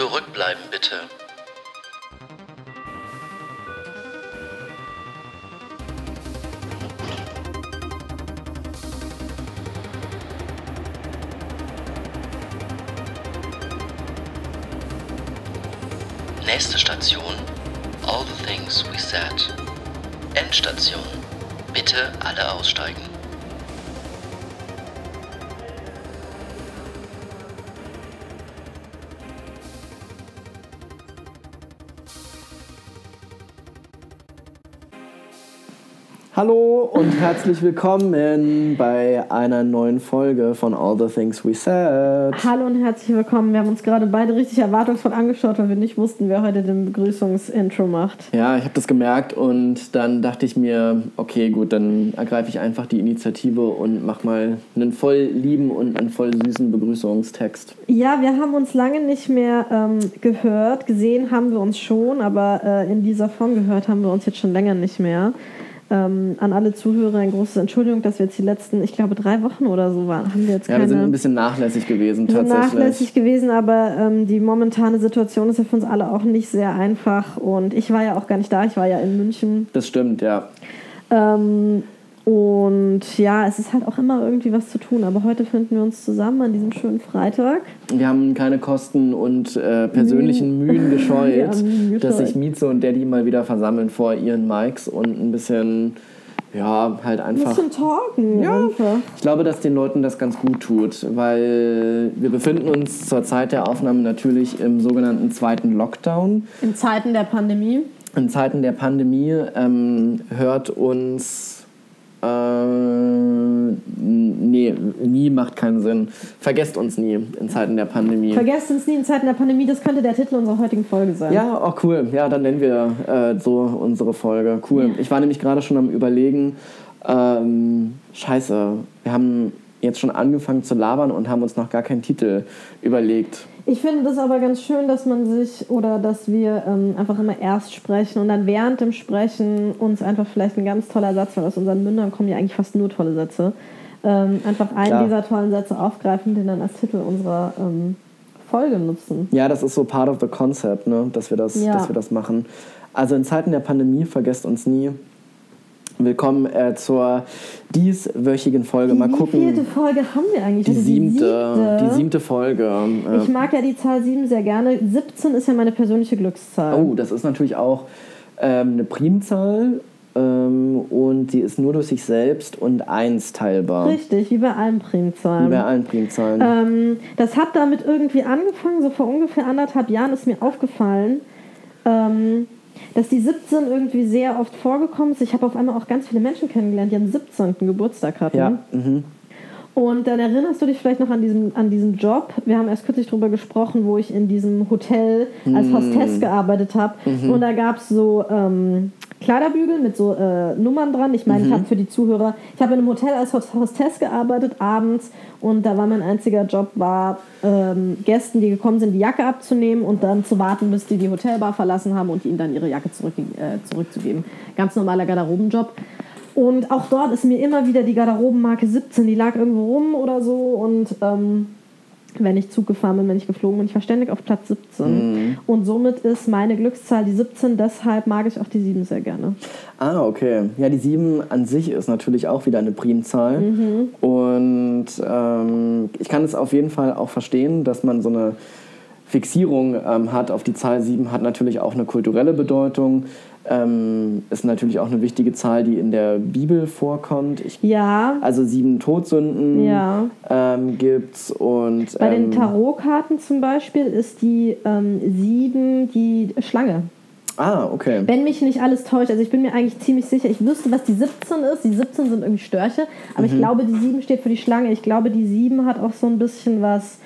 Zurückbleiben bitte. Nächste Station. All the things we said. Endstation. Bitte alle aussteigen. Hallo und herzlich willkommen bei einer neuen Folge von All the Things We Said. Hallo und herzlich willkommen. Wir haben uns gerade beide richtig erwartungsvoll angeschaut, weil wir nicht wussten, wer heute den Begrüßungsintro macht. Ja, ich habe das gemerkt und dann dachte ich mir, okay, gut, dann ergreife ich einfach die Initiative und mach mal einen voll lieben und einen voll süßen Begrüßungstext. Ja, wir haben uns lange nicht mehr ähm, gehört. Gesehen haben wir uns schon, aber äh, in dieser Form gehört haben wir uns jetzt schon länger nicht mehr. Ähm, an alle Zuhörer ein großes Entschuldigung, dass wir jetzt die letzten, ich glaube, drei Wochen oder so waren. Haben wir jetzt Ja, keine, wir sind ein bisschen nachlässig gewesen tatsächlich. nachlässig gewesen, aber ähm, die momentane Situation ist ja für uns alle auch nicht sehr einfach. Und ich war ja auch gar nicht da, ich war ja in München. Das stimmt, ja. Ähm, und ja, es ist halt auch immer irgendwie was zu tun. Aber heute finden wir uns zusammen an diesem schönen Freitag. Wir haben keine Kosten und äh, persönlichen Mühen gescheut, Mühen dass sich gescheut. Mieze und Daddy mal wieder versammeln vor ihren Mikes und ein bisschen, ja, halt Ein einfach. bisschen talken Ja. einfach. Ich glaube, dass den Leuten das ganz gut tut, weil wir befinden uns zur Zeit der Aufnahme natürlich im sogenannten zweiten Lockdown. In Zeiten der Pandemie. In Zeiten der Pandemie ähm, hört uns. Äh, nee, nie macht keinen Sinn. Vergesst uns nie in Zeiten der Pandemie. Vergesst uns nie in Zeiten der Pandemie, das könnte der Titel unserer heutigen Folge sein. Ja, oh cool. Ja, dann nennen wir äh, so unsere Folge. Cool. Ich war nämlich gerade schon am Überlegen, ähm, scheiße, wir haben jetzt schon angefangen zu labern und haben uns noch gar keinen Titel überlegt. Ich finde das aber ganz schön, dass man sich oder dass wir ähm, einfach immer erst sprechen und dann während dem Sprechen uns einfach vielleicht ein ganz toller Satz, weil aus unseren Mündern kommen ja eigentlich fast nur tolle Sätze, ähm, einfach einen Klar. dieser tollen Sätze aufgreifen, den dann als Titel unserer ähm, Folge nutzen. Ja, das ist so part of the concept, ne? dass, wir das, Ja. dass wir das machen. Also in Zeiten der Pandemie, vergesst uns nie. Willkommen äh, zur dieswöchigen Folge. Mal Wie gucken. vierte Folge haben wir eigentlich? Die Also siebte, die siebte Folge. Äh, Ich mag ja die Zahl 7 sehr gerne. 17 ist ja meine persönliche Glückszahl. Oh, das ist natürlich auch ähm, eine Primzahl ähm, und die ist nur durch sich selbst und eins teilbar. Richtig, wie bei allen Primzahlen. Wie bei allen Primzahlen. Ähm, das hat damit irgendwie angefangen, so vor ungefähr anderthalb Jahren ist mir aufgefallen, ähm, dass die 17 irgendwie sehr oft vorgekommen ist. Ich habe auf einmal auch ganz viele Menschen kennengelernt, die am 17. Geburtstag hatten. ja, mhm. Und dann erinnerst du dich vielleicht noch an diesen, an diesen Job. Wir haben erst kürzlich darüber gesprochen, wo ich in diesem Hotel als Hm. Hostess gearbeitet habe. Mhm. Und da gab es so ähm, Kleiderbügel mit so äh, Nummern dran. Ich Mhm. meine, ich habe für die Zuhörer, ich habe in einem Hotel als Host- Hostess gearbeitet abends und da war mein einziger Job, war ähm, Gästen, die gekommen sind, die Jacke abzunehmen und dann zu warten, bis die die Hotelbar verlassen haben und ihnen dann ihre Jacke zurück, äh, zurückzugeben. Ganz normaler Garderobenjob. Und auch dort ist mir immer wieder die Garderobenmarke 17, die lag irgendwo rum oder so. Und ähm, wenn ich Zug gefahren bin, wenn ich geflogen bin, ich war ständig auf Platz 17. Und somit ist meine Glückszahl die 17, deshalb mag ich auch die 7 sehr gerne. Ah, okay. Ja, die 7 an sich ist natürlich auch wieder eine Primzahl. Und ähm, ich kann es auf jeden Fall auch verstehen, dass man so eine Fixierung ähm, hat auf die Zahl 7, hat natürlich auch eine kulturelle Bedeutung. Ähm, ist natürlich auch eine wichtige Zahl, die in der Bibel vorkommt. Ich, Ja, also sieben Todsünden Ja. ähm, gibt's und bei den ähm, Tarotkarten zum Beispiel ist die ähm, 7 die Schlange. Ah, okay. Wenn mich nicht alles täuscht, also ich bin mir eigentlich ziemlich sicher, ich wüsste, was die 17 ist. Die 17 sind irgendwie Störche, aber ich glaube, die 7 steht für die Schlange. Ich glaube, die 7 hat auch so ein bisschen was,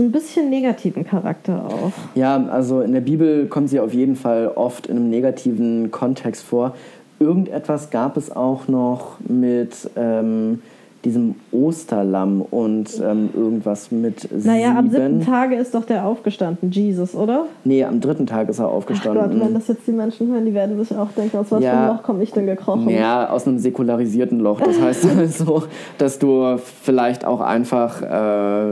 so ein bisschen negativen Charakter auch. Ja, also in der Bibel kommt sie auf jeden Fall oft in einem negativen Kontext vor. Irgendetwas gab es auch noch mit ähm, diesem Osterlamm und ähm, irgendwas mit Naja, am siebten. Tage ist doch der aufgestanden, Jesus, oder? Nee, am dritten Tag ist er Ach Gott, aufgestanden. wenn das jetzt die Menschen hören, die werden sich auch denken, aus was für Ja. ein Loch komme ich denn gekrochen? Ja, aus einem säkularisierten Loch. Das heißt also, dass du vielleicht auch einfach äh,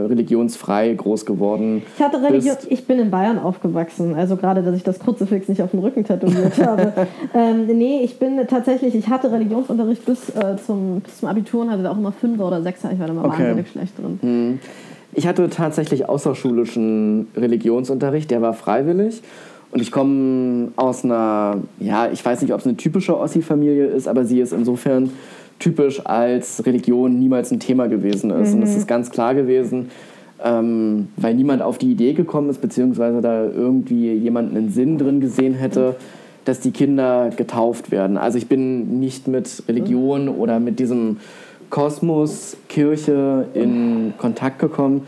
religionsfrei groß geworden Ich hatte Religion, bist. ich bin in Bayern aufgewachsen, also gerade, dass ich das Kruzifix nicht auf den Rücken tätowiert habe. ähm, nee, ich bin tatsächlich, ich hatte Religionsunterricht bis, äh, zum, bis zum Abitur und hatte da auch immer Fünfer oder Sechser, ich war da immer Okay. wahnsinnig schlecht drin. Ich hatte tatsächlich außerschulischen Religionsunterricht, der war freiwillig. Und ich komme aus einer, ja, ich weiß nicht, ob es eine typische Ossi-Familie ist, aber sie ist insofern typisch, als Religion niemals ein Thema gewesen ist. Und es ist ganz klar gewesen, ähm, weil niemand auf die Idee gekommen ist, beziehungsweise da irgendwie jemand einen Sinn drin gesehen hätte, dass die Kinder getauft werden. Also ich bin nicht mit Religion oder mit diesem Kosmos, Kirche in Kontakt gekommen.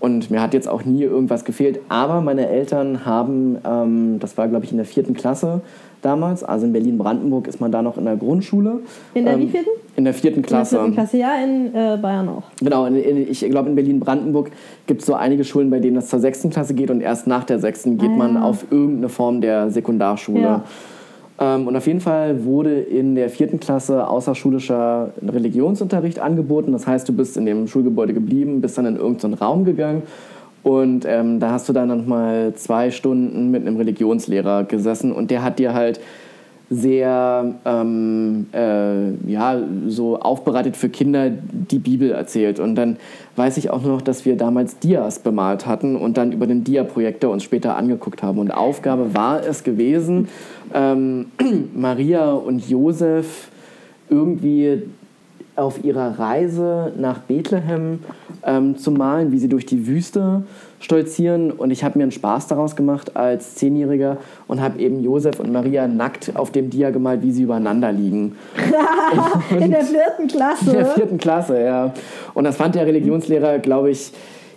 Und mir hat jetzt auch nie irgendwas gefehlt. Aber meine Eltern haben, ähm, das war glaube ich in der vierten Klasse damals, also in Berlin-Brandenburg ist man da noch in der Grundschule. In der Ähm, wievielten? In der vierten In der Klasse. vierten Klasse, ja, in äh, Bayern auch. Genau, in, in, ich glaube in Berlin-Brandenburg gibt es so einige Schulen, bei denen das zur sechsten Klasse geht und erst nach der sechsten geht Ah, man ja. auf irgendeine Form der Sekundarschule. Ja. Ähm, und auf jeden Fall wurde in der vierten Klasse außerschulischer Religionsunterricht angeboten. Das heißt, du bist in dem Schulgebäude geblieben, bist dann in irgendeinen Raum gegangen und ähm, da hast du dann nochmal zwei Stunden mit einem Religionslehrer gesessen und der hat dir halt sehr ähm, äh, ja, so aufbereitet für Kinder die Bibel erzählt. Und dann weiß ich auch noch, dass wir damals Dias bemalt hatten und dann über den Dia-Projektor uns später angeguckt haben. Und Aufgabe war es gewesen, ähm, Maria und Josef irgendwie auf ihrer Reise nach Bethlehem ähm, zu malen, wie sie durch die Wüste stolzieren. Und ich habe mir einen Spaß daraus gemacht als Zehnjähriger und habe eben Josef und Maria nackt auf dem Dia gemalt, wie sie übereinander liegen. In der vierten Klasse. In der vierten Klasse, ja. Und das fand der Religionslehrer, glaube ich,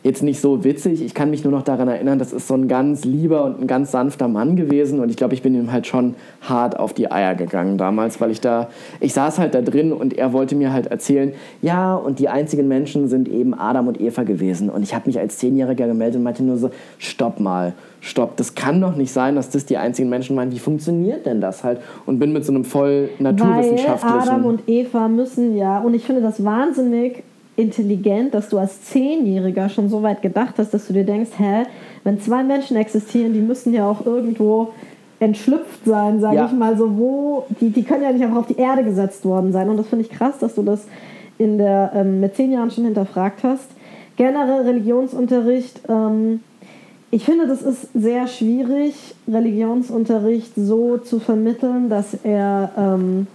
jetzt nicht so witzig. Ich kann mich nur noch daran erinnern, das ist so ein ganz lieber und ein ganz sanfter Mann gewesen. Und ich glaube, ich bin ihm halt schon hart auf die Eier gegangen damals, weil ich da, ich saß halt da drin und er wollte mir halt erzählen, ja, und die einzigen Menschen sind eben Adam und Eva gewesen. Und ich habe mich als Zehnjähriger gemeldet und meinte nur so, stopp mal, stopp, das kann doch nicht sein, dass das die einzigen Menschen meinen. Wie funktioniert denn das halt? Und bin mit so einem voll Weil naturwissenschaftlichen... Adam und Eva müssen ja, und ich finde das wahnsinnig intelligent, dass du als Zehnjähriger schon so weit gedacht hast, dass du dir denkst, hä, wenn zwei Menschen existieren, die müssen ja auch irgendwo entschlüpft sein, sage Ja. ich mal so, wo, die, die können ja nicht einfach auf die Erde gesetzt worden sein. Und das finde ich krass, dass du das in der, ähm, mit zehn Jahren schon hinterfragt hast. Generell Religionsunterricht, ähm, ich finde, das ist sehr schwierig, Religionsunterricht so zu vermitteln, dass er, ähm,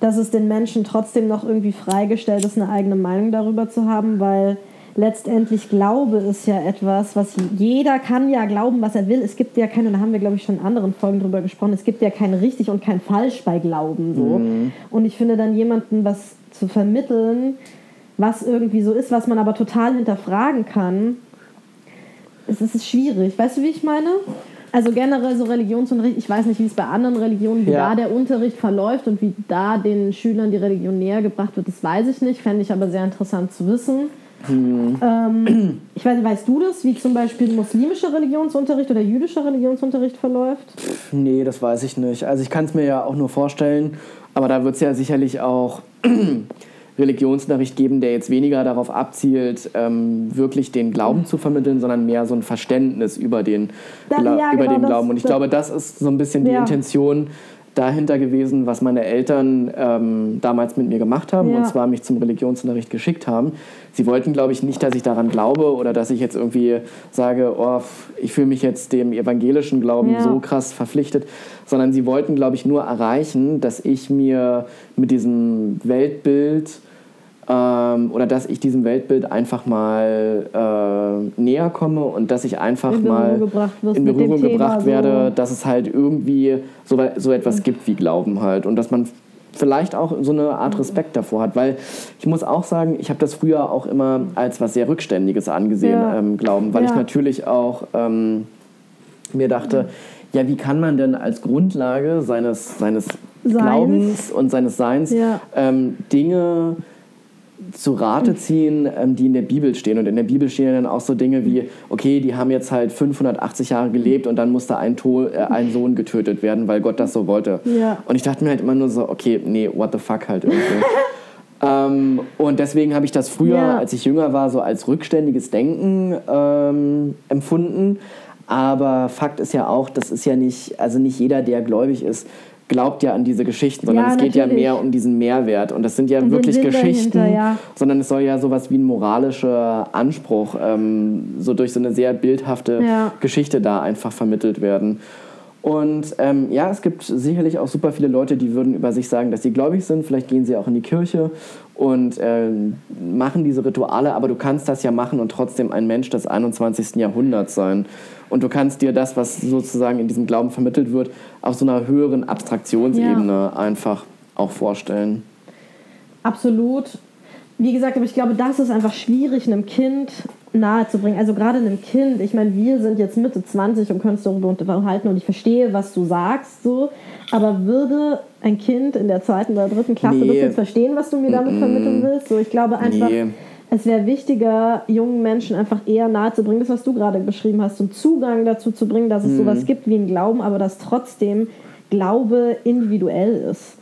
dass es den Menschen trotzdem noch irgendwie freigestellt ist, eine eigene Meinung darüber zu haben, weil letztendlich Glaube ist ja etwas, was jeder kann ja glauben, was er will. Es gibt ja keine, da haben wir glaube ich schon in anderen Folgen drüber gesprochen, es gibt ja kein richtig und kein falsch bei Glauben so. Und ich finde dann jemanden was zu vermitteln, was irgendwie so ist, was man aber total hinterfragen kann, es ist schwierig. Weißt du, wie ich meine? Also generell so Religionsunterricht, ich weiß nicht, wie es bei anderen Religionen, wie Ja. da der Unterricht verläuft und wie da den Schülern die Religion näher gebracht wird, das weiß ich nicht. Fände ich aber sehr interessant zu wissen. Ähm, ich weiß weißt du das, wie zum Beispiel muslimischer Religionsunterricht oder jüdischer Religionsunterricht verläuft? Nee, das weiß ich nicht. Also ich kann es mir ja auch nur vorstellen, aber da wird es ja sicherlich auch Religionsunterricht geben, der jetzt weniger darauf abzielt, ähm, wirklich den Glauben zu vermitteln, sondern mehr so ein Verständnis über den, Gla ja, über genau, den Glauben. Und ich glaube, das ist so ein bisschen die. Intention dahinter gewesen, was meine Eltern ähm, damals mit mir gemacht haben, Ja. und zwar mich zum Religionsunterricht geschickt haben. Sie wollten, glaube ich, nicht, dass ich daran glaube oder dass ich jetzt irgendwie sage, oh, ich fühle mich jetzt dem evangelischen Glauben Ja. so krass verpflichtet, sondern sie wollten, glaube ich, nur erreichen, dass ich mir mit diesem Weltbild ähm, oder dass ich diesem Weltbild einfach mal äh, näher komme und dass ich einfach In mal in Berührung Thema gebracht so. werde, dass es halt irgendwie so, so etwas gibt wie Glauben halt und dass man vielleicht auch so eine Art Respekt davor hat, weil ich muss auch sagen, ich habe das früher auch immer als was sehr Rückständiges angesehen, Ja. ähm, Glauben, weil ich Ja. natürlich auch ähm, mir dachte, ja, wie kann man denn als Grundlage seines, seines Seins. Glaubens und seines Seins Ja. ähm, Dinge zu Rate ziehen, ähm, die in der Bibel stehen. Und in der Bibel stehen dann auch so Dinge wie, okay, die haben jetzt halt 580 Jahre gelebt und dann musste ein, to äh, ein Sohn getötet werden, weil Gott das so wollte. Ja. Und ich dachte mir halt immer nur so, okay, nee, what the fuck halt irgendwie. ähm, und deswegen habe ich das früher, Ja. als ich jünger war, so als rückständiges Denken ähm, empfunden. Aber Fakt ist ja auch, das ist ja nicht, also nicht jeder, der gläubig ist, glaubt ja an diese Geschichten, sondern Ja, es geht ja natürlich. mehr um diesen Mehrwert. Und das sind ja Und wirklich Geschichten, ja. sondern es soll ja sowas wie ein moralischer Anspruch ähm, so durch so eine sehr bildhafte Ja. Geschichte da einfach vermittelt werden. Und ähm, ja, es gibt sicherlich auch super viele Leute, die würden über sich sagen, dass sie gläubig sind. Vielleicht gehen sie auch in die Kirche und ähm, machen diese Rituale, aber du kannst das ja machen und trotzdem ein Mensch des 21. Jahrhunderts sein. Und du kannst dir das, was sozusagen in diesem Glauben vermittelt wird, auf so einer höheren Abstraktionsebene einfach auch vorstellen. Absolut. Wie gesagt, aber ich glaube, das ist einfach schwierig, einem Kind nahezubringen. Also gerade einem Kind, ich meine, wir sind jetzt Mitte 20 und können uns darüber unterhalten und ich verstehe, was du sagst, so. Aber würde ein Kind in der zweiten oder dritten Klasse Nee. das jetzt verstehen, was du mir damit vermitteln willst? So, ich glaube einfach, Nee. es wäre wichtiger, jungen Menschen einfach eher nahezubringen, das, was du gerade beschrieben hast, und Zugang dazu zu bringen, dass es Mhm. sowas gibt wie ein Glauben, aber dass trotzdem Glaube individuell ist.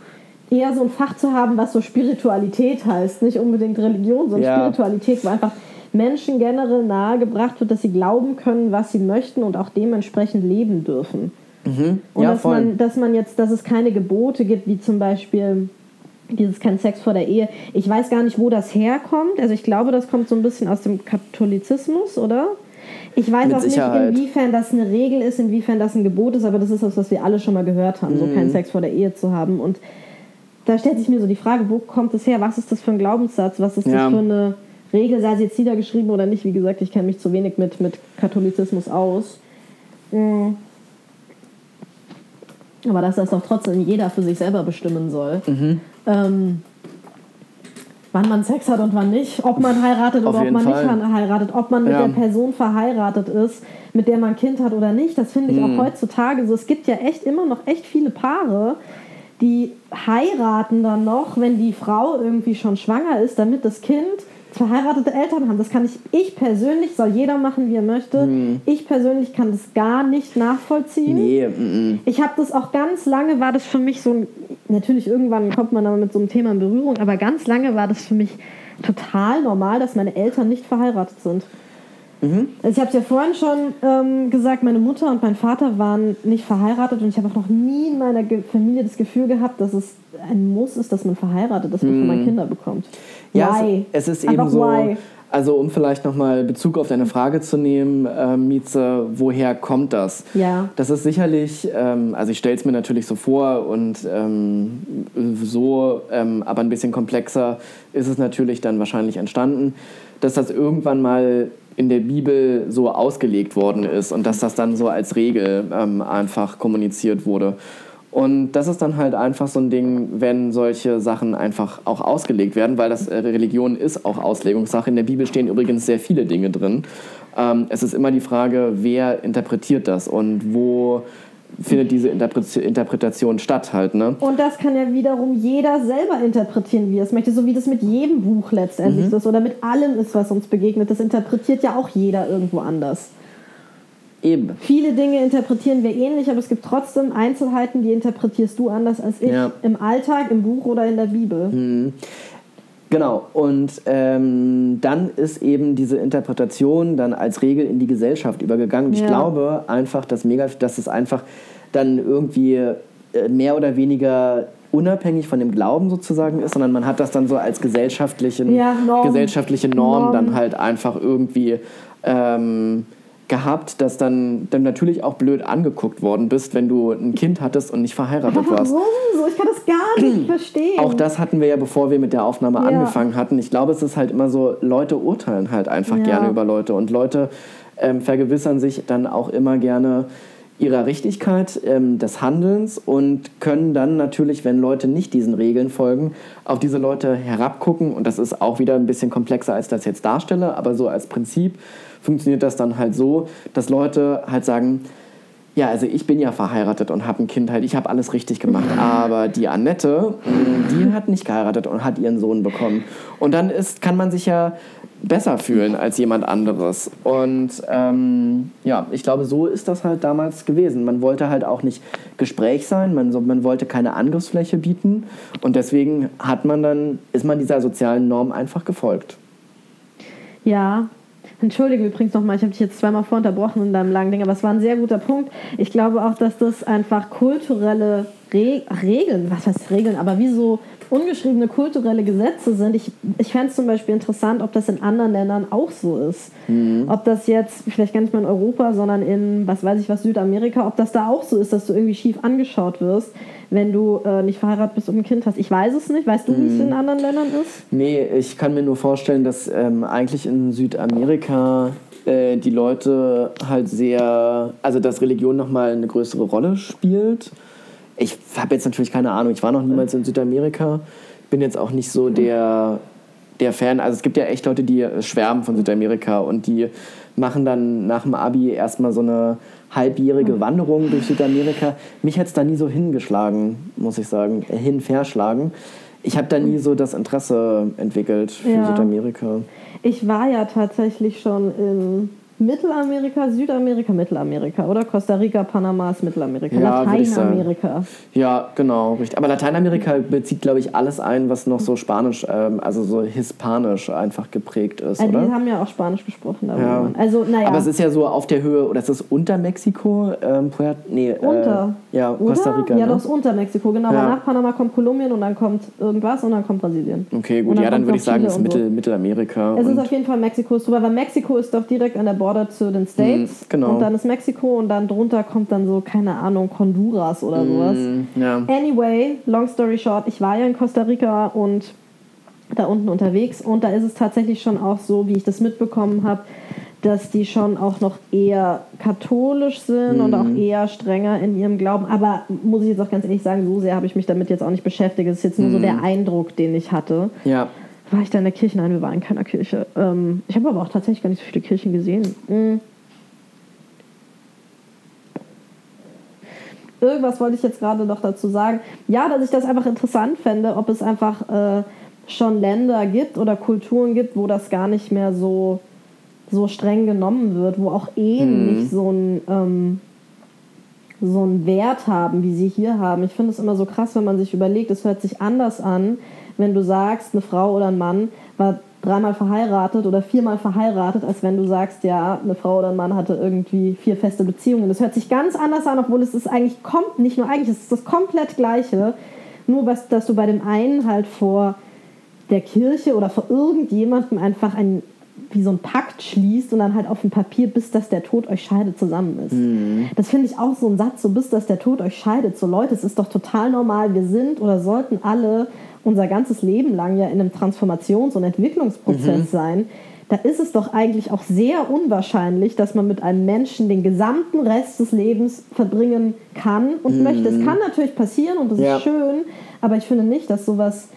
Eher so ein Fach zu haben, was so Spiritualität heißt, nicht unbedingt Religion, sondern Ja. Spiritualität, wo einfach Menschen generell nahegebracht wird, dass sie glauben können, was sie möchten und auch dementsprechend leben dürfen. Und Ja, dass, voll. man, dass man jetzt, dass es keine Gebote gibt, wie zum Beispiel dieses kein Sex vor der Ehe. Ich weiß gar nicht, wo das herkommt. Also ich glaube, das kommt so ein bisschen aus dem Katholizismus, oder? Ich weiß Mit auch Sicherheit. nicht, inwiefern das eine Regel ist, inwiefern das ein Gebot ist, aber das ist das, was wir alle schon mal gehört haben, so Mhm. keinen Sex vor der Ehe zu haben. Und da stellt sich mir so die Frage, wo kommt es her? Was ist das für ein Glaubenssatz? Was ist Ja. das für eine Regel? Sei sie jetzt niedergeschrieben oder nicht? Wie gesagt, ich kenne mich zu wenig mit, mit Katholizismus aus. Mm. Aber dass das doch trotzdem jeder für sich selber bestimmen soll. Mhm. Ähm, wann man Sex hat und wann nicht, ob man heiratet Auf oder ob man Fall. nicht heiratet, ob man mit Ja. der Person verheiratet ist, mit der man ein Kind hat oder nicht. Das finde ich Mhm. auch heutzutage so. Es gibt ja echt immer noch echt viele Paare, die heiraten dann noch, wenn die Frau irgendwie schon schwanger ist, damit das Kind verheiratete Eltern haben. Das kann ich, ich persönlich, soll jeder machen, wie er möchte. Ich persönlich kann das gar nicht nachvollziehen. Mhm. Nee, mm. Ich habe das auch ganz lange, war das für mich so ein, natürlich irgendwann kommt man dann mit so einem Thema in Berührung, aber ganz lange war das für mich total normal, dass meine Eltern nicht verheiratet sind. Also ich habe es ja vorhin schon ähm, gesagt, meine Mutter und mein Vater waren nicht verheiratet und ich habe auch noch nie in meiner Ge Familie das Gefühl gehabt, dass es ein Muss ist, dass man verheiratet ist, bevor man Kinder bekommt. Ja, why? Es, es ist Einfach eben so. why? Also um vielleicht nochmal Bezug auf deine Frage zu nehmen, äh, Mieze, woher kommt das? Ja. Das ist sicherlich, ähm, also ich stelle es mir natürlich so vor und ähm, so, ähm, aber ein bisschen komplexer ist es natürlich dann wahrscheinlich entstanden, dass das irgendwann mal in der Bibel so ausgelegt worden ist und dass das dann so als Regel ähm, einfach kommuniziert wurde. Und das ist dann halt einfach so ein Ding, wenn solche Sachen einfach auch ausgelegt werden, weil das äh, Religion ist auch Auslegungssache. In der Bibel stehen übrigens sehr viele Dinge drin. Ähm, es ist immer die Frage, wer interpretiert das und wo findet diese Interpre- Interpretation statt halt, ne? Und das kann ja wiederum jeder selber interpretieren, wie er es möchte, so wie das mit jedem Buch letztendlich Mhm. ist oder mit allem ist, was uns begegnet. Das interpretiert ja auch jeder irgendwo anders. Eben. Viele Dinge interpretieren wir ähnlich, aber es gibt trotzdem Einzelheiten, die interpretierst du anders als ich. Ja. Im Alltag, im Buch oder in der Bibel. Genau, und ähm, dann ist eben diese Interpretation dann als Regel in die Gesellschaft übergegangen. Und ich Ja. glaube einfach, dass, mega, dass es einfach dann irgendwie äh, mehr oder weniger unabhängig von dem Glauben sozusagen ist, sondern man hat das dann so als gesellschaftlichen, Ja, Norm. gesellschaftliche Norm, Norm. dann halt einfach irgendwie ähm, gehabt, dass dann, dann natürlich auch blöd angeguckt worden bist, wenn du ein Kind hattest und nicht verheiratet Aber warst. warum so? Ich kann das gar nicht verstehen. Auch das hatten wir ja, bevor wir mit der Aufnahme Ja. angefangen hatten. Ich glaube, es ist halt immer so, Leute urteilen halt einfach Ja. gerne über Leute und Leute ähm, vergewissern sich dann auch immer gerne ihrer Richtigkeit ähm, des Handelns und können dann natürlich, wenn Leute nicht diesen Regeln folgen, auf diese Leute herabgucken. Und das ist auch wieder ein bisschen komplexer, als ich das jetzt darstelle, aber so als Prinzip funktioniert das dann halt so, dass Leute halt sagen, Ja, also ich bin ja verheiratet und habe ein Kind halt. Ich habe alles richtig gemacht. Aber die Annette, die hat nicht geheiratet und hat ihren Sohn bekommen. Und dann ist, kann man sich ja besser fühlen als jemand anderes. Und ähm, ja, ich glaube, so ist das halt damals gewesen. Man wollte halt auch nicht Gespräch sein, man, man wollte keine Angriffsfläche bieten. Und deswegen hat man dann, ist man dieser sozialen Norm einfach gefolgt. Ja. Entschuldige übrigens nochmal, ich habe dich jetzt zweimal vorunterbrochen in deinem langen Ding, aber es war ein sehr guter Punkt. Ich glaube auch, dass das einfach kulturelle Re Regeln, was heißt Regeln, aber wie so ungeschriebene kulturelle Gesetze sind. Ich, ich fände es zum Beispiel interessant, ob das in anderen Ländern auch so ist. Mhm. Ob das jetzt, vielleicht gar nicht mal in Europa, sondern in, was weiß ich was, Südamerika, ob das da auch so ist, dass du irgendwie schief angeschaut wirst, wenn du äh, nicht verheiratet bist und ein Kind hast. Ich weiß es nicht. Weißt du, wie es in anderen Ländern ist? Nee, ich kann mir nur vorstellen, dass ähm, eigentlich in Südamerika äh, die Leute halt sehr, also dass Religion nochmal eine größere Rolle spielt. Ich habe jetzt natürlich keine Ahnung, ich war noch niemals in Südamerika, bin jetzt auch nicht so der, der Fan. Also es gibt ja echt Leute, die schwärmen von Südamerika und die machen dann nach dem Abi erstmal so eine halbjährige Wanderung durch Südamerika. Mich hat es da nie so hingeschlagen, muss ich sagen, äh, hin verschlagen. Ich habe da nie so das Interesse entwickelt für Ja. Südamerika. Ich war ja tatsächlich schon in Mittelamerika, Südamerika, Mittelamerika, oder? Costa Rica, Panama ist Mittelamerika, Ja. Lateinamerika. Ja, genau, richtig. Aber Lateinamerika bezieht, glaube ich, alles ein, was noch so spanisch, ähm, also so hispanisch einfach geprägt ist, Äh, die oder? haben ja auch Spanisch gesprochen. Ja. Also, naja. Aber es ist ja so auf der Höhe, oder ist das unter Mexiko? Ähm, nee, unter. Äh, ja, oder? Costa Rica. Ja, ne? das ist unter Mexiko, genau. Ja. Aber nach Panama kommt Kolumbien und dann kommt irgendwas und dann kommt Brasilien. Okay, gut, ja, dann würde ich sagen, das ist und so. Mittel, Mittelamerika. Es ist auf jeden Fall Mexiko ist drüber, weil Mexiko ist doch direkt an der Border zu den States. genau. Und dann ist Mexiko und dann drunter kommt dann so, keine Ahnung, Honduras oder sowas. Mm, ja. Anyway, long story short, ich war ja in Costa Rica und da unten unterwegs und da ist es tatsächlich schon auch so, wie ich das mitbekommen habe, dass die schon auch noch eher katholisch sind und auch eher strenger in ihrem Glauben. Aber muss ich jetzt auch ganz ehrlich sagen, so sehr habe ich mich damit jetzt auch nicht beschäftigt. Es ist jetzt nur so der Eindruck, den ich hatte. ja. War ich da in der Kirche? Nein, wir waren in keiner Kirche. Ähm, ich habe aber auch tatsächlich gar nicht so viele Kirchen gesehen. Mm. Irgendwas wollte ich jetzt gerade noch dazu sagen. Ja, dass ich das einfach interessant fände, ob es einfach äh, schon Länder gibt oder Kulturen gibt, wo das gar nicht mehr so, so streng genommen wird, wo auch Ehen nicht so ein, ähm, so einen Wert haben, wie sie hier haben. Ich finde es immer so krass, wenn man sich überlegt, es hört sich anders an, wenn du sagst, eine Frau oder ein Mann war dreimal verheiratet oder viermal verheiratet, als wenn du sagst, ja, eine Frau oder ein Mann hatte irgendwie vier feste Beziehungen. Das hört sich ganz anders an, obwohl es ist eigentlich kommt nicht nur eigentlich, es ist das komplett gleiche, nur was, dass du bei dem einen halt vor der Kirche oder vor irgendjemandem einfach ein wie so ein Pakt schließt und dann halt auf dem Papier, bis dass der Tod euch scheidet, zusammen ist. Das finde ich auch so ein Satz, so bis dass der Tod euch scheidet. So Leute, es ist doch total normal. Wir sind oder sollten alle unser ganzes Leben lang ja in einem Transformations- und Entwicklungsprozess sein. Da ist es doch eigentlich auch sehr unwahrscheinlich, dass man mit einem Menschen den gesamten Rest des Lebens verbringen kann und möchte. Es kann natürlich passieren und das Ja. ist schön, aber ich finde nicht, dass sowas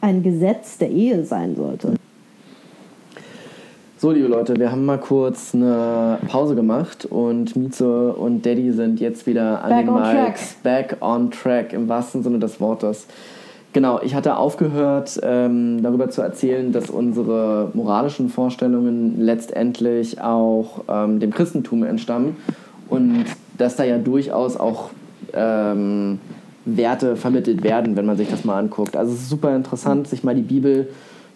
ein Gesetz der Ehe sein sollte. So, liebe Leute, wir haben mal kurz eine Pause gemacht und Mieze und Daddy sind jetzt wieder an Back den. Mics. Back on track, im wahrsten Sinne des Wortes. Genau, ich hatte aufgehört, ähm, darüber zu erzählen, dass unsere moralischen Vorstellungen letztendlich auch ähm, dem Christentum entstammen und dass da ja durchaus auch ähm, Werte vermittelt werden, wenn man sich das mal anguckt. Also es ist super interessant, sich mal die Bibel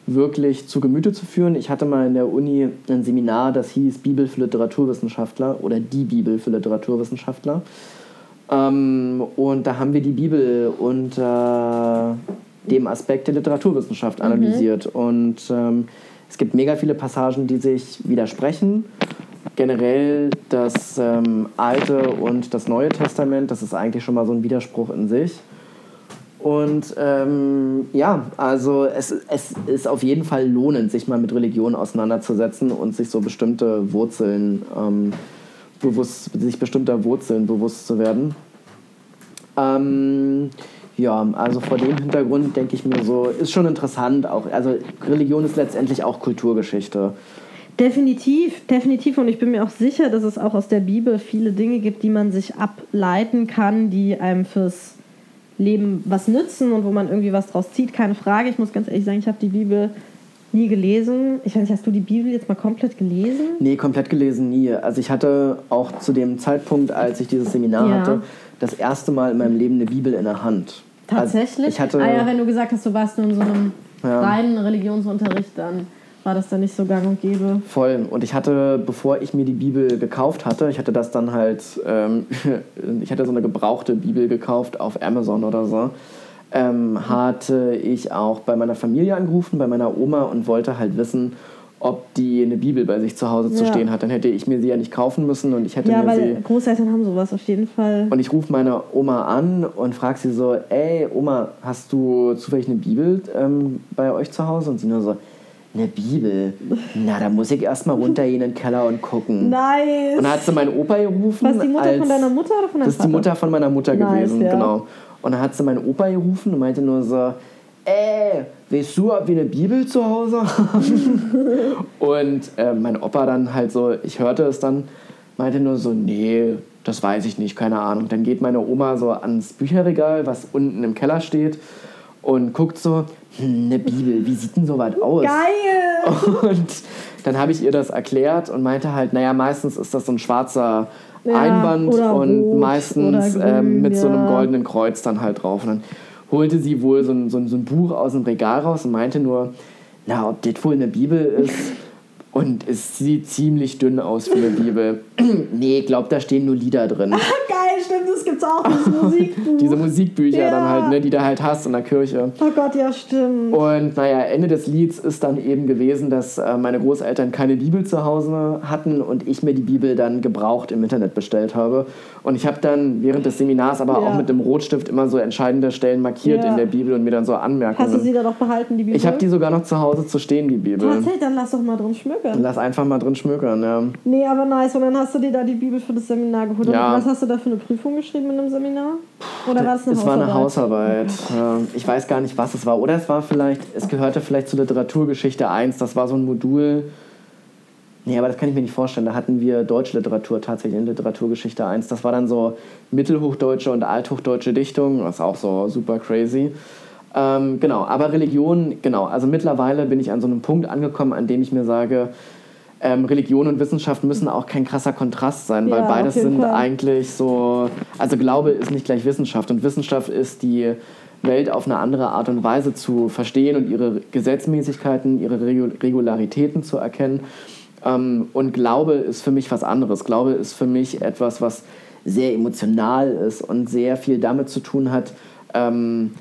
wirklich zu Gemüte zu führen. Ich hatte mal in der Uni ein Seminar, das hieß Bibel für Literaturwissenschaftler oder die Bibel für Literaturwissenschaftler. Ähm, und da haben wir die Bibel unter dem Aspekt der Literaturwissenschaft analysiert. Und ähm, es gibt mega viele Passagen, die sich widersprechen. Generell das ähm, Alte und das Neue Testament, das ist eigentlich schon mal so ein Widerspruch in sich. Und ähm, ja, also es, es ist auf jeden Fall lohnend, sich mal mit Religion auseinanderzusetzen und sich so bestimmte Wurzeln ähm, bewusst, sich bestimmter Wurzeln bewusst zu werden. Ähm, ja, also vor dem Hintergrund denke ich mir so, ist schon interessant auch. Also Religion ist letztendlich auch Kulturgeschichte. Definitiv, definitiv. Und ich bin mir auch sicher, dass es auch aus der Bibel viele Dinge gibt, die man sich ableiten kann, die einem fürs Leben was nützen und wo man irgendwie was draus zieht. Keine Frage. Ich muss ganz ehrlich sagen, ich habe die Bibel nie gelesen. Ich weiß nicht, hast du die Bibel jetzt mal komplett gelesen? Nee, komplett gelesen nie. Also ich hatte auch zu dem Zeitpunkt, als ich dieses Seminar Ja. hatte, das erste Mal in meinem Leben eine Bibel in der Hand. Tatsächlich? Also ich hatte, ah ja, wenn du gesagt hast, du warst nur in so einem Ja. reinen Religionsunterricht, dann war das dann nicht so gang und gäbe. Voll. Und ich hatte, bevor ich mir die Bibel gekauft hatte, ich hatte das dann halt, ähm, ich hatte so eine gebrauchte Bibel gekauft auf Amazon oder so, ähm, hatte ich auch bei meiner Familie angerufen, bei meiner Oma und wollte halt wissen, ob die eine Bibel bei sich zu Hause zu Ja. stehen hat. Dann hätte ich mir sie ja nicht kaufen müssen und ich hätte Ja, mir sie... weil Großeltern haben sowas auf jeden Fall. Und ich rufe meine Oma an und frage sie so, ey Oma, hast du zufällig eine Bibel ähm, bei euch zu Hause? Und sie nur so, eine Bibel? Na, da muss ich erstmal runtergehen in den Keller und gucken. Nice! Und dann hat sie meinen Opa gerufen. Was, die Mutter von deiner Mutter oder von deinem Das ist die Vater? Mutter von meiner Mutter Nice, gewesen, ja. genau. Und dann hat sie meinen Opa gerufen und meinte nur so, ey, weißt du, ob wir eine Bibel zu Hause haben? und äh, mein Opa dann halt so, ich hörte es dann, meinte nur so, nee, das weiß ich nicht, keine Ahnung. Dann geht meine Oma so ans Bücherregal, was unten im Keller steht, und guckt so, hm, eine Bibel, wie sieht denn sowas aus? Geil! Und dann habe ich ihr das erklärt und meinte halt, naja, meistens ist das so ein schwarzer Ja, Einband und meistens oder grün, ähm, mit so einem ja. goldenen Kreuz dann halt drauf. Und dann holte sie wohl so ein, so, ein, so ein Buch aus dem Regal raus und meinte nur, na, ob das wohl eine Bibel ist. Und es sieht ziemlich dünn aus für eine Bibel. nee, ich glaube, da stehen nur Lieder drin. Geil, stimmt, das gibt's auch, Musikbuch. Diese Musikbücher Ja. dann halt, ne, die du halt hast in der Kirche. oh Gott, ja, stimmt. Und naja, Ende des Lieds ist dann eben gewesen, dass äh, meine Großeltern keine Bibel zu Hause hatten und ich mir die Bibel dann gebraucht im Internet bestellt habe. Und ich habe dann während des Seminars aber Ja. auch mit dem Rotstift immer so entscheidende Stellen markiert Ja. in der Bibel und mir dann so Anmerkungen. Hast du sie da doch behalten, die Bibel? ich habe die sogar noch zu Hause zu stehen, die Bibel. Tatsächlich, dann lass doch mal drin schmökern. Lass einfach mal drin schmökern, ja. Nee, aber nice. Und dann hast du dir da die Bibel für das Seminar geholt. Und Ja. was hast du da für eine Prüfung geschrieben in einem Seminar? Oder war es eine es war eine Hausarbeit? Hausarbeit. Ja, ich weiß gar nicht, was es war. Oder es war vielleicht, es gehörte vielleicht zur Literaturgeschichte 1. Das war so ein Modul. Nee, aber das kann ich mir nicht vorstellen. Da hatten wir deutsche Literatur tatsächlich in Literaturgeschichte 1. Das war dann so mittelhochdeutsche und althochdeutsche Dichtung. Das ist auch so super crazy. Ähm, genau, aber Religion, genau. Also mittlerweile bin ich an so einem Punkt angekommen, an dem ich mir sage, ähm, Religion und Wissenschaft müssen auch kein krasser Kontrast sein, weil Ja, beides auf jeden sind Fall. eigentlich so. Also Glaube ist nicht gleich Wissenschaft und Wissenschaft ist die Welt auf eine andere Art und Weise zu verstehen und ihre Gesetzmäßigkeiten, ihre Regu- Regularitäten zu erkennen. Ähm, und Glaube ist für mich was anderes. Glaube ist für mich etwas, was sehr emotional ist und sehr viel damit zu tun hat, ähm,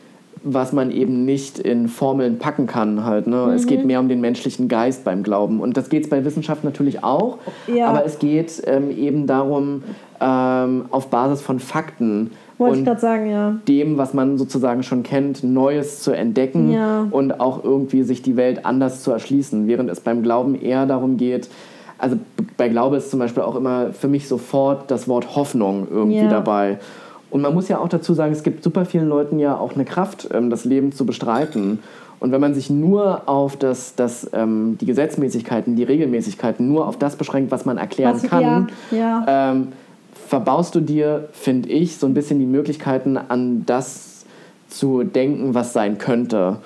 was man eben nicht in Formeln packen kann halt. Ne? Es Mhm. geht mehr um den menschlichen Geist beim Glauben. Und das geht es bei Wissenschaft natürlich auch. Ja. Aber es geht ähm, eben darum, ähm, auf Basis von Fakten Wollte ich gerade sagen, ja. dem, was man sozusagen schon kennt, Neues zu entdecken Ja. und auch irgendwie sich die Welt anders zu erschließen. Während es beim Glauben eher darum geht, also bei Glaube ist zum Beispiel auch immer für mich sofort das Wort Hoffnung irgendwie Ja. dabei. Und man muss ja auch dazu sagen, es gibt super vielen Leuten ja auch eine Kraft, ähm, das Leben zu bestreiten. Und wenn man sich nur auf das, das, ähm, die Gesetzmäßigkeiten, die Regelmäßigkeiten, nur auf das beschränkt, was man erklären Was- kann, ja, ja. ähm, verbaust du dir, finde ich, so ein bisschen die Möglichkeiten an das zu denken, was sein könnte.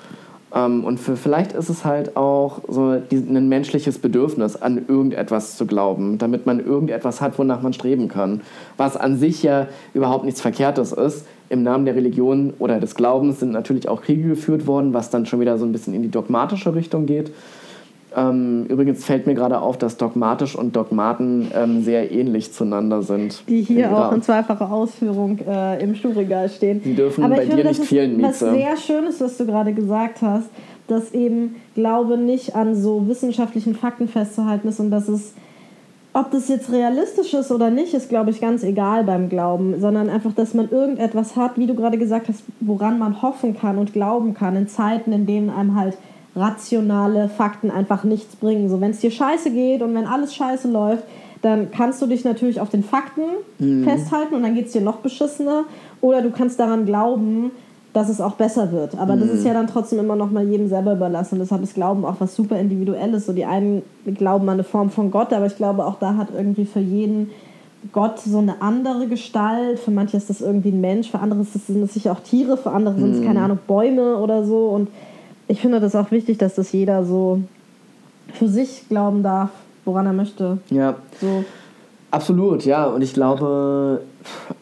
Ähm, und für, vielleicht ist es halt auch so die, ein menschliches Bedürfnis, an irgendetwas zu glauben, damit man irgendetwas hat, wonach man streben kann. Was an sich ja überhaupt nichts Verkehrtes ist. Im Namen der Religion oder des Glaubens sind natürlich auch Kriege geführt worden, was dann schon wieder so ein bisschen in die dogmatische Richtung geht. Ähm, übrigens fällt mir gerade auf, dass dogmatisch und Dogmaten ähm, sehr ähnlich zueinander sind. Die hier auch in zweifacher Ausführung äh, im Stuhlregal stehen. Die dürfen Aber bei finde, dir das nicht fehlen, Was Mieze. sehr schön ist, was du gerade gesagt hast, dass eben Glaube nicht an so wissenschaftlichen Fakten festzuhalten ist und dass es, ob das jetzt realistisch ist oder nicht, ist, glaube ich, ganz egal beim Glauben, sondern einfach, dass man irgendetwas hat, wie du gerade gesagt hast, woran man hoffen kann und glauben kann in Zeiten, in denen einem halt rationale Fakten einfach nichts bringen. So, wenn es dir scheiße geht und wenn alles scheiße läuft, dann kannst du dich natürlich auf den Fakten festhalten und dann geht es dir noch beschissener. Oder du kannst daran glauben, dass es auch besser wird. Aber das Mhm. ist ja dann trotzdem immer noch mal jedem selber überlassen. Deshalb ist Glauben auch was super Individuelles. So die einen glauben an eine Form von Gott, aber ich glaube auch da hat irgendwie für jeden Gott so eine andere Gestalt. Für manche ist das irgendwie ein Mensch, für andere das, sind es sicher auch Tiere, für andere sind es, Mhm. keine Ahnung, Bäume oder so. Und ich finde das auch wichtig, dass das jeder so für sich glauben darf, woran er möchte. Ja, So. absolut, ja. Und ich glaube,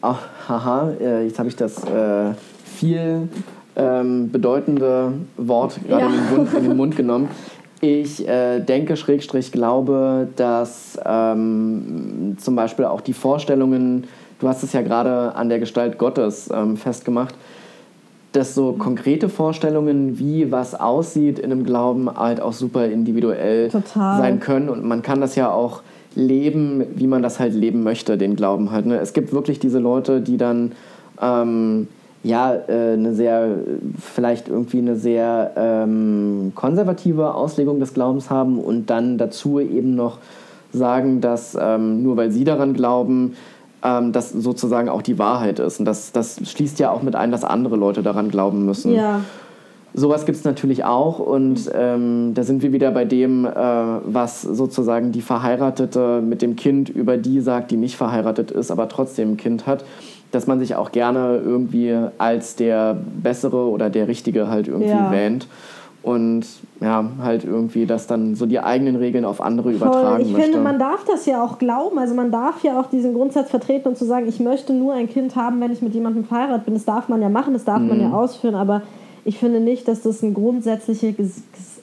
ach, haha, äh, jetzt habe ich das äh, viel ähm, bedeutende Wort gerade Ja. in, den Mund, in den Mund genommen. Ich äh, denke, Schrägstrich, glaube, dass ähm, zum Beispiel auch die Vorstellungen, du hast es ja gerade an der Gestalt Gottes ähm, festgemacht, dass so konkrete Vorstellungen, wie was aussieht in einem Glauben, halt auch super individuell Total. sein können. Und man kann das ja auch leben, wie man das halt leben möchte, den Glauben halt. Ne? Es gibt wirklich diese Leute, die dann ähm, ja äh, eine sehr, vielleicht irgendwie eine sehr ähm, konservative Auslegung des Glaubens haben und dann dazu eben noch sagen, dass ähm, nur weil sie daran glauben, ähm, das sozusagen auch die Wahrheit ist. Und das, das schließt ja auch mit ein, dass andere Leute daran glauben müssen. Ja. Sowas gibt es natürlich auch und ähm, da sind wir wieder bei dem, äh, was sozusagen die Verheiratete mit dem Kind über die sagt, die nicht verheiratet ist, aber trotzdem ein Kind hat, dass man sich auch gerne irgendwie als der Bessere oder der Richtige halt irgendwie Ja. wähnt und ja, halt irgendwie das dann so die eigenen Regeln auf andere Voll. übertragen Ich möchte. finde, man darf das ja auch glauben. Also man darf ja auch diesen Grundsatz vertreten und zu sagen, ich möchte nur ein Kind haben, wenn ich mit jemandem verheiratet bin. Das darf man ja machen, das darf man Mhm. ja ausführen, aber ich finde nicht, dass das ein, grundsätzliche,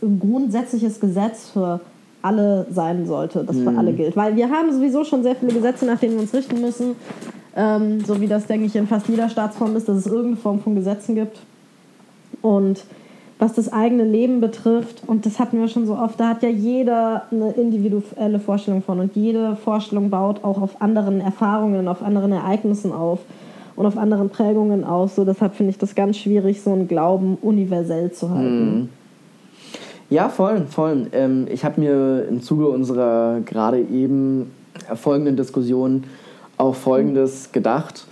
ein grundsätzliches Gesetz für alle sein sollte, das Mhm. für alle gilt. Weil wir haben sowieso schon sehr viele Gesetze, nach denen wir uns richten müssen. Ähm, so wie das, denke ich, in fast jeder Staatsform ist, dass es irgendeine Form von Gesetzen gibt. Und was das eigene Leben betrifft, und das hatten wir schon so oft, da hat ja jeder eine individuelle Vorstellung von und jede Vorstellung baut auch auf anderen Erfahrungen, auf anderen Ereignissen auf und auf anderen Prägungen aus. So, deshalb finde ich das ganz schwierig, so einen Glauben universell zu halten. Ja, voll, voll. Ähm, ich habe mir im Zuge unserer gerade eben erfolgenden Diskussion auch Folgendes gedacht.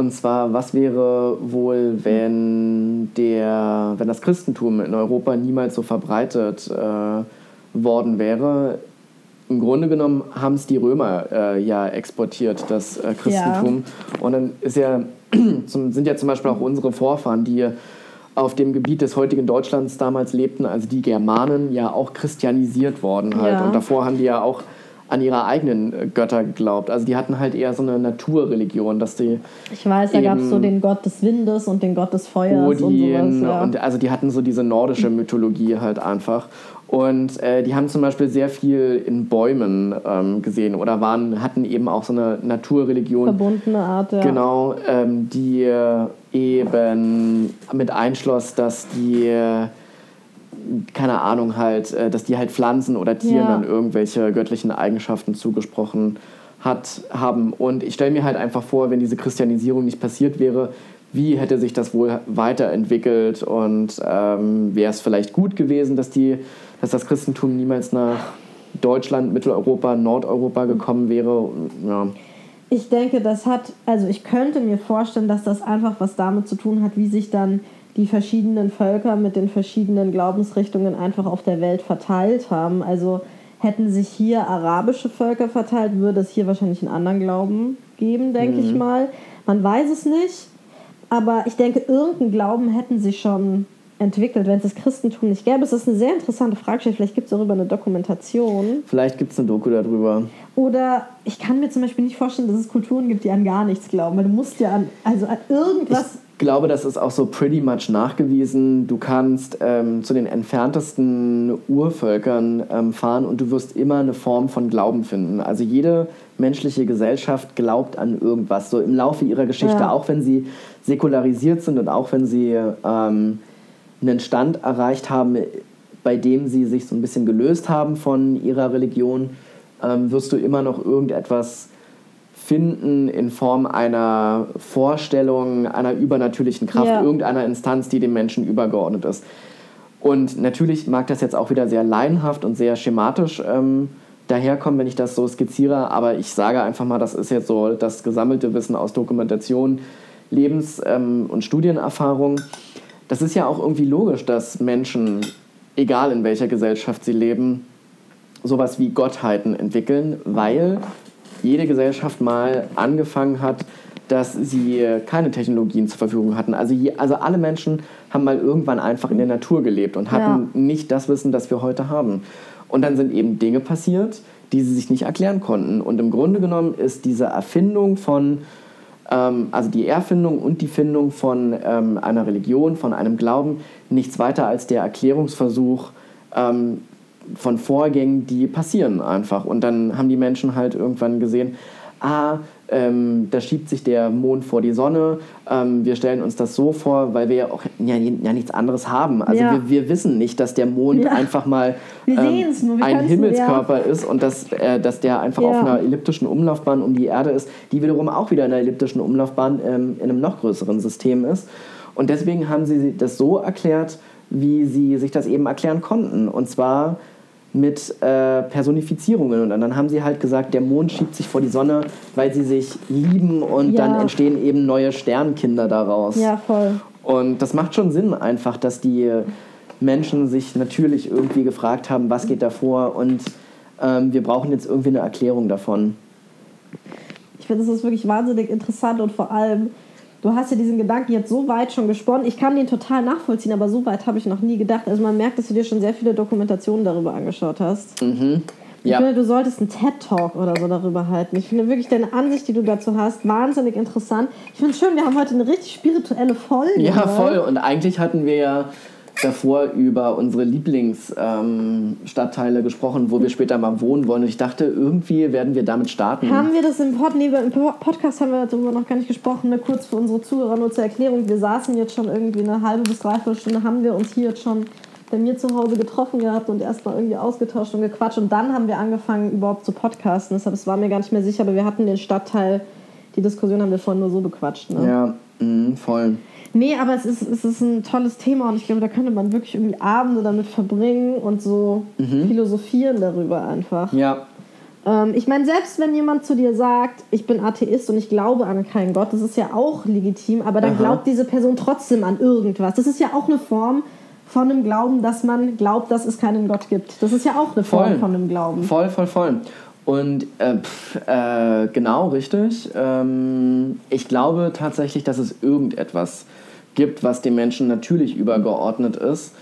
Und zwar, was wäre wohl, wenn, der, wenn das Christentum in Europa niemals so verbreitet äh, worden wäre? Im Grunde genommen haben es die Römer äh, ja exportiert, das äh, Christentum. Und dann ist ja, sind ja zum Beispiel auch unsere Vorfahren, die auf dem Gebiet des heutigen Deutschlands damals lebten, also die Germanen, ja auch christianisiert worden halt. Ja. Und davor haben die ja auch an ihre eigenen äh, Götter geglaubt. Also die hatten halt eher so eine Naturreligion, dass die Ich weiß, da gab es so den Gott des Windes und den Gott des Feuers und Odin sowas. Ja. und also die hatten so diese nordische Mythologie halt einfach. Und äh, die haben zum Beispiel sehr viel in Bäumen ähm, gesehen oder waren, hatten eben auch so eine Naturreligion. Verbundene Art, ja. Genau, ähm, die äh, eben mit einschloss, dass die, äh, keine Ahnung halt, äh, dass die halt Pflanzen oder Tieren Ja. dann irgendwelche göttlichen Eigenschaften zugesprochen hat, haben. Und ich stelle mir halt einfach vor, wenn diese Christianisierung nicht passiert wäre, wie hätte sich das wohl weiterentwickelt und ähm, wäre es vielleicht gut gewesen, dass, die, dass das Christentum niemals nach Deutschland, Mitteleuropa, Nordeuropa gekommen wäre. Ja. Ich denke, das hat, also ich könnte mir vorstellen, dass das einfach was damit zu tun hat, wie sich dann die verschiedenen Völker mit den verschiedenen Glaubensrichtungen einfach auf der Welt verteilt haben. Also hätten sich hier arabische Völker verteilt, würde es hier wahrscheinlich einen anderen Glauben geben, denke ich mal. Man weiß es nicht, aber ich denke, irgendeinen Glauben hätten sie schon entwickelt, wenn es das Christentum nicht gäbe. Es ist eine sehr interessante Frage. Vielleicht gibt es darüber eine Dokumentation. Vielleicht gibt es eine Doku darüber. Oder ich kann mir zum Beispiel nicht vorstellen, dass es Kulturen gibt, die an gar nichts glauben. Weil du musst ja an, also an irgendwas. Ich glaube, das ist auch so pretty much nachgewiesen. Du kannst ähm, zu den entferntesten Urvölkern ähm, fahren und du wirst immer eine Form von Glauben finden. Also jede menschliche Gesellschaft glaubt an irgendwas, so im Laufe ihrer Geschichte, Ja. auch wenn sie säkularisiert sind und auch wenn sie ähm, einen Stand erreicht haben, bei dem sie sich so ein bisschen gelöst haben von ihrer Religion, ähm, wirst du immer noch irgendetwas finden in Form einer Vorstellung, einer übernatürlichen Kraft, Ja. irgendeiner Instanz, die dem Menschen übergeordnet ist. Und natürlich mag das jetzt auch wieder sehr laienhaft und sehr schematisch ähm, daherkommen, wenn ich das so skizziere, aber ich sage einfach mal, das ist jetzt so das gesammelte Wissen aus Dokumentation, Lebens- ähm, und Studienerfahrung. das ist ja auch irgendwie logisch, dass Menschen, egal in welcher Gesellschaft sie leben, sowas wie Gottheiten entwickeln, weil jede Gesellschaft mal angefangen hat, dass sie keine Technologien zur Verfügung hatten. Also, je, also alle Menschen haben mal irgendwann einfach in der Natur gelebt und hatten ja. nicht das Wissen, das wir heute haben. Und dann sind eben Dinge passiert, die sie sich nicht erklären konnten. Und im Grunde genommen ist diese Erfindung von, ähm, also die Erfindung und die Findung von ähm, einer Religion, von einem Glauben, nichts weiter als der Erklärungsversuch ähm, von Vorgängen, die passieren einfach. Und dann haben die Menschen halt irgendwann gesehen, ah, ähm, da schiebt sich der Mond vor die Sonne. Ähm, wir stellen uns das so vor, weil wir ja auch ja, ja nichts anderes haben. Also ja. wir, wir, wissen nicht, dass der Mond ja. einfach mal ähm, ein Himmelskörper ist und dass, äh, dass der einfach auf einer elliptischen Umlaufbahn um die Erde ist, die wiederum auch wieder in einer elliptischen Umlaufbahn ähm, in einem noch größeren System ist. Und deswegen haben sie das so erklärt, wie sie sich das eben erklären konnten. Und zwar mit äh, Personifizierungen. Und dann haben sie halt gesagt, der Mond schiebt sich vor die Sonne, weil sie sich lieben und ja. dann entstehen eben neue Sternkinder daraus. Ja, voll. Und das macht schon Sinn einfach, dass die Menschen sich natürlich irgendwie gefragt haben, was geht da vor und ähm, wir brauchen jetzt irgendwie eine Erklärung davon. Ich finde, das ist wirklich wahnsinnig interessant und vor allem du hast ja diesen Gedanken jetzt so weit schon gesponnen. Ich kann den total nachvollziehen, aber so weit habe ich noch nie gedacht. Also man merkt, dass du dir schon sehr viele Dokumentationen darüber angeschaut hast. Mhm. Ja. Ich finde, du solltest einen TED-Talk oder so darüber halten. Ich finde wirklich deine Ansicht, die du dazu hast, wahnsinnig interessant. Ich finde es schön, wir haben heute eine richtig spirituelle Folge. Ja, ne? voll. Und eigentlich hatten wir ja davor über unsere Lieblingsstadtteile ähm, gesprochen, wo wir später mal wohnen wollen. Und ich dachte, irgendwie werden wir damit starten. Haben wir das im, Pod nee, im Podcast haben wir darüber noch gar nicht gesprochen. Ne? Kurz für unsere Zuhörer nur zur Erklärung. Wir saßen jetzt schon irgendwie eine halbe bis dreiviertel Stunde, haben wir uns hier jetzt schon bei mir zu Hause getroffen gehabt und erstmal irgendwie ausgetauscht und gequatscht. Und dann haben wir angefangen, überhaupt zu podcasten. Deshalb, es war mir gar nicht mehr sicher, aber wir hatten den Stadtteil, die Diskussion haben wir vorhin nur so bequatscht. Ne? Ja, mh, voll. Nee, aber es ist, es ist ein tolles Thema und ich glaube, da könnte man wirklich irgendwie Abende damit verbringen und so mhm. philosophieren darüber einfach. Ja. Ähm, ich meine, selbst wenn jemand zu dir sagt, ich bin Atheist und ich glaube an keinen Gott, das ist ja auch legitim, aber dann Aha. glaubt diese Person trotzdem an irgendwas. Das ist ja auch eine Form von einem Glauben, dass man glaubt, dass es keinen Gott gibt. Das ist ja auch eine Form voll. von einem Glauben. Voll, voll, voll. Und äh, pf, äh, genau richtig. Ähm, ich glaube tatsächlich, dass es irgendetwas gibt, was dem Menschen natürlich übergeordnet ist.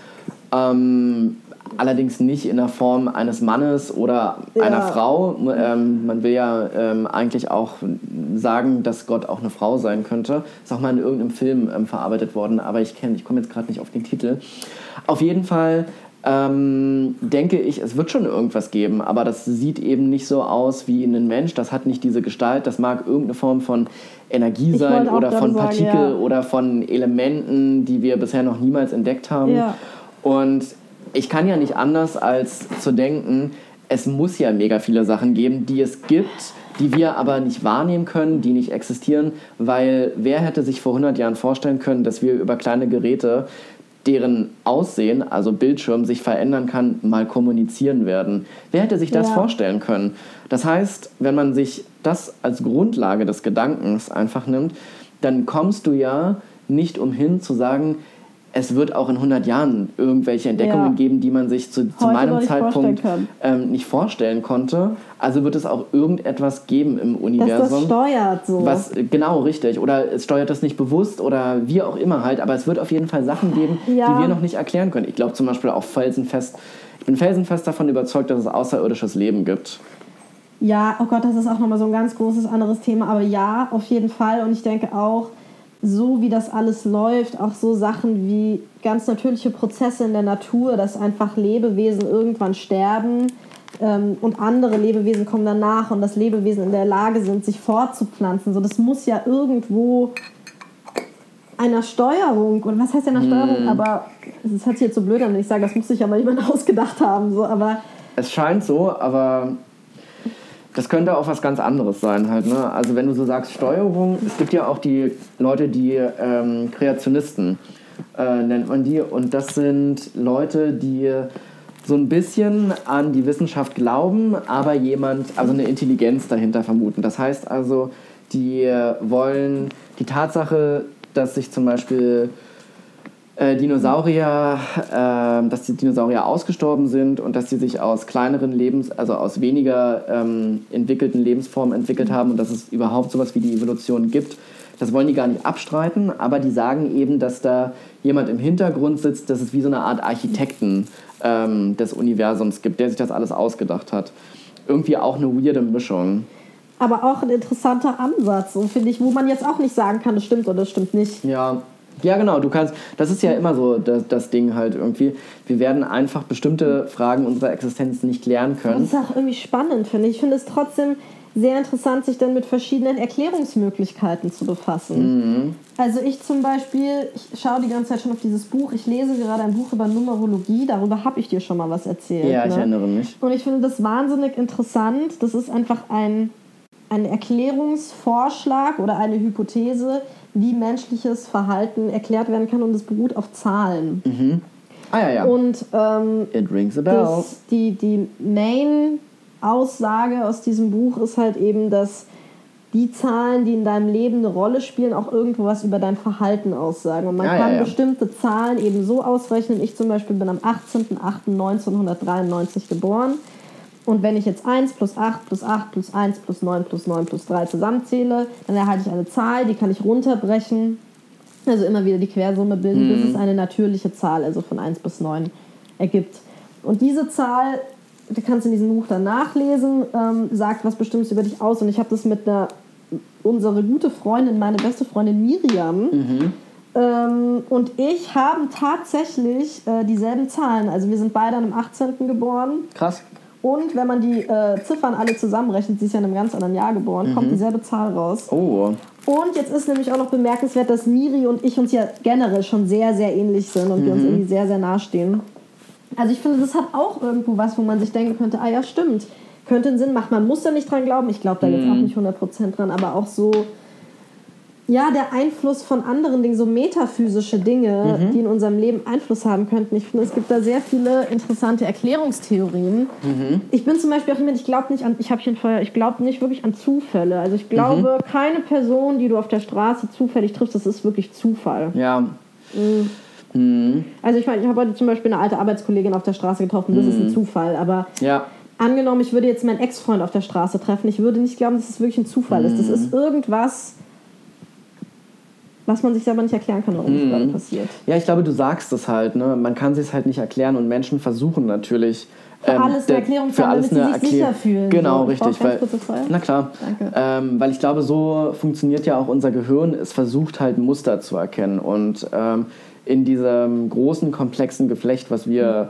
Ähm, allerdings nicht in der Form eines Mannes oder ja. einer Frau. Ähm, man will ja ähm, eigentlich auch sagen, dass Gott auch eine Frau sein könnte. Ist auch mal in irgendeinem Film ähm, verarbeitet worden, aber ich, ich komme jetzt gerade nicht auf den Titel. Auf jeden Fall ähm, denke ich, es wird schon irgendwas geben, aber das sieht eben nicht so aus wie ein Mensch. Das hat nicht diese Gestalt. Das mag irgendeine Form von Energie sein oder von Partikel ja. oder von Elementen, die wir bisher noch niemals entdeckt haben. Ja. Und ich kann ja nicht anders als zu denken, es muss ja mega viele Sachen geben, die es gibt, die wir aber nicht wahrnehmen können, die nicht existieren, weil wer hätte sich vor 100 Jahren vorstellen können, dass wir über kleine Geräte deren Aussehen, also Bildschirm, sich verändern kann, mal kommunizieren werden. Wer hätte sich das ja. vorstellen können? Das heißt, wenn man sich das als Grundlage des Gedankens einfach nimmt, dann kommst du ja nicht umhin zu sagen, es wird auch in 100 Jahren irgendwelche Entdeckungen ja. geben, die man sich zu, zu meinem Zeitpunkt ähm, nicht vorstellen konnte. Also wird es auch irgendetwas geben im Universum. Das, das steuert so. Was, genau, richtig. Oder es steuert das nicht bewusst oder wie auch immer halt. Aber es wird auf jeden Fall Sachen geben, ja. die wir noch nicht erklären können. Ich glaube zum Beispiel auch felsenfest, ich bin felsenfest davon überzeugt, dass es außerirdisches Leben gibt. Ja, oh Gott, das ist auch nochmal so ein ganz großes anderes Thema. Aber ja, auf jeden Fall. Und ich denke auch, so wie das alles läuft, auch so Sachen wie ganz natürliche Prozesse in der Natur, dass einfach Lebewesen irgendwann sterben ähm, und andere Lebewesen kommen danach und dass Lebewesen in der Lage sind, sich fortzupflanzen. So, das muss ja irgendwo einer Steuerung, und was heißt einer Steuerung, mm. aber es hört sich jetzt so blöd an, wenn ich sage, das muss sich ja mal jemand ausgedacht haben, so, aber... Es scheint so, aber das könnte auch was ganz anderes sein halt. Ne? Also wenn du so sagst Steuerung, es gibt ja auch die Leute, die ähm, Kreationisten äh, nennt man die. Und das sind Leute, die so ein bisschen an die Wissenschaft glauben, aber jemand, also eine Intelligenz dahinter vermuten. Das heißt also, die wollen die Tatsache, dass sich zum Beispiel äh, Dinosaurier, äh, dass die Dinosaurier ausgestorben sind und dass sie sich aus kleineren Lebens, also aus weniger ähm, entwickelten Lebensformen entwickelt haben und dass es überhaupt sowas wie die Evolution gibt. Das wollen die gar nicht abstreiten, aber die sagen eben, dass da jemand im Hintergrund sitzt, dass es wie so eine Art Architekten ähm, des Universums gibt, der sich das alles ausgedacht hat. Irgendwie auch eine weirde Mischung. Aber auch ein interessanter Ansatz, so finde ich, wo man jetzt auch nicht sagen kann, das stimmt oder das stimmt nicht. Ja, ja, genau. Du kannst, das ist ja immer so das, das Ding halt irgendwie. Wir werden einfach bestimmte Fragen unserer Existenz nicht klären können. Das ist auch irgendwie spannend, finde ich. Ich finde es trotzdem sehr interessant, sich dann mit verschiedenen Erklärungsmöglichkeiten zu befassen. Mhm. Also ich zum Beispiel, ich schaue die ganze Zeit schon auf dieses Buch. Ich lese gerade ein Buch über Numerologie. Darüber habe ich dir schon mal was erzählt. Ja, ich ne? erinnere mich. Und ich finde das wahnsinnig interessant. Das ist einfach ein, ein Erklärungsvorschlag oder eine Hypothese, wie menschliches Verhalten erklärt werden kann und es beruht auf Zahlen. Ah ja, ja. Und ähm, It rings a bell. das, die, die Main-Aussage aus diesem Buch ist halt eben, dass die Zahlen, die in deinem Leben eine Rolle spielen, auch irgendwo was über dein Verhalten aussagen. Und man Ja, ja, kann ja. bestimmte Zahlen eben so ausrechnen. Ich zum Beispiel bin am 18.08.1993 geboren. Und wenn ich jetzt 1 plus 8 plus 8 plus 1 plus 9 plus 9 plus 3 zusammenzähle, dann erhalte ich eine Zahl, die kann ich runterbrechen. Also immer wieder die Quersumme bilden, bis es eine natürliche Zahl, also von 1 bis 9, ergibt. Und diese Zahl, die kannst du in diesem Buch dann nachlesen, ähm, sagt was Bestimmtes über dich aus. Und ich habe das mit einer, unsere gute Freundin, meine beste Freundin Miriam, ähm, und ich haben tatsächlich äh, dieselben Zahlen. Also wir sind beide am 18. geboren. Krass. Und wenn man die äh, Ziffern alle zusammenrechnet, sie ist ja in einem ganz anderen Jahr geboren, kommt dieselbe Zahl raus. Oh. Und jetzt ist nämlich auch noch bemerkenswert, dass Miri und ich uns ja generell schon sehr, sehr ähnlich sind und wir uns irgendwie sehr, sehr nahestehen. Also ich finde, das hat auch irgendwo was, wo man sich denken könnte, ah ja, stimmt, könnte einen Sinn machen. Man muss da nicht dran glauben, ich glaube da jetzt auch nicht 100% dran, aber auch so, ja, der Einfluss von anderen Dingen, so metaphysische Dinge, die in unserem Leben Einfluss haben könnten. Ich finde, es gibt da sehr viele interessante Erklärungstheorien. Ich bin zum Beispiel auch jemand, ich glaube nicht an, ich habe hier vorher, ich glaube nicht wirklich an Zufälle. Also ich glaube, keine Person, die du auf der Straße zufällig triffst, das ist wirklich Zufall. Ja. Also ich meine, ich habe heute zum Beispiel eine alte Arbeitskollegin auf der Straße getroffen, das ist ein Zufall, aber Ja. angenommen, ich würde jetzt meinen Ex-Freund auf der Straße treffen, ich würde nicht glauben, dass es wirklich ein Zufall ist. Das Mhm. ist irgendwas, was man sich selber nicht erklären kann, warum es Mhm. gerade passiert. Ja, ich glaube, du sagst es halt, ne? Man kann sich halt nicht erklären und Menschen versuchen natürlich. ähm, Für alles eine Erklärung zu für haben, alles damit sie eine sich sicher fühlen. Genau, So, richtig. Weil, na klar. Danke. Ähm, weil ich glaube, so funktioniert ja auch unser Gehirn. Es versucht halt Muster zu erkennen. Und ähm, in diesem großen, komplexen Geflecht, was wir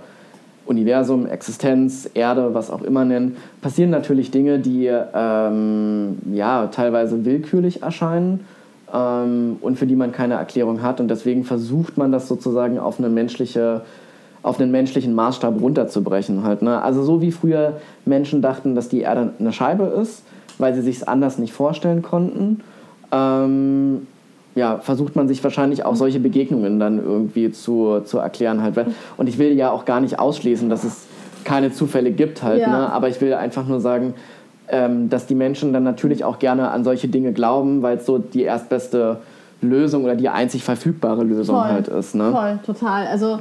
Universum, Existenz, Erde, was auch immer nennen, passieren natürlich Dinge, die ähm, ja, teilweise willkürlich erscheinen ähm, und für die man keine Erklärung hat. Und deswegen versucht man das sozusagen auf eine menschliche auf einen menschlichen Maßstab runterzubrechen. Halt, ne? Also so wie früher Menschen dachten, dass die Erde eine Scheibe ist, weil sie sich es anders nicht vorstellen konnten, ähm, ja, versucht man sich wahrscheinlich auch solche Begegnungen dann irgendwie zu, zu erklären. Halt. Und ich will ja auch gar nicht ausschließen, dass es keine Zufälle gibt halt, Ja. ne? aber ich will einfach nur sagen, ähm, dass die Menschen dann natürlich auch gerne an solche Dinge glauben, weil es so die erstbeste Lösung oder die einzig verfügbare Lösung Voll. halt ist. Ne? Voll, total. Also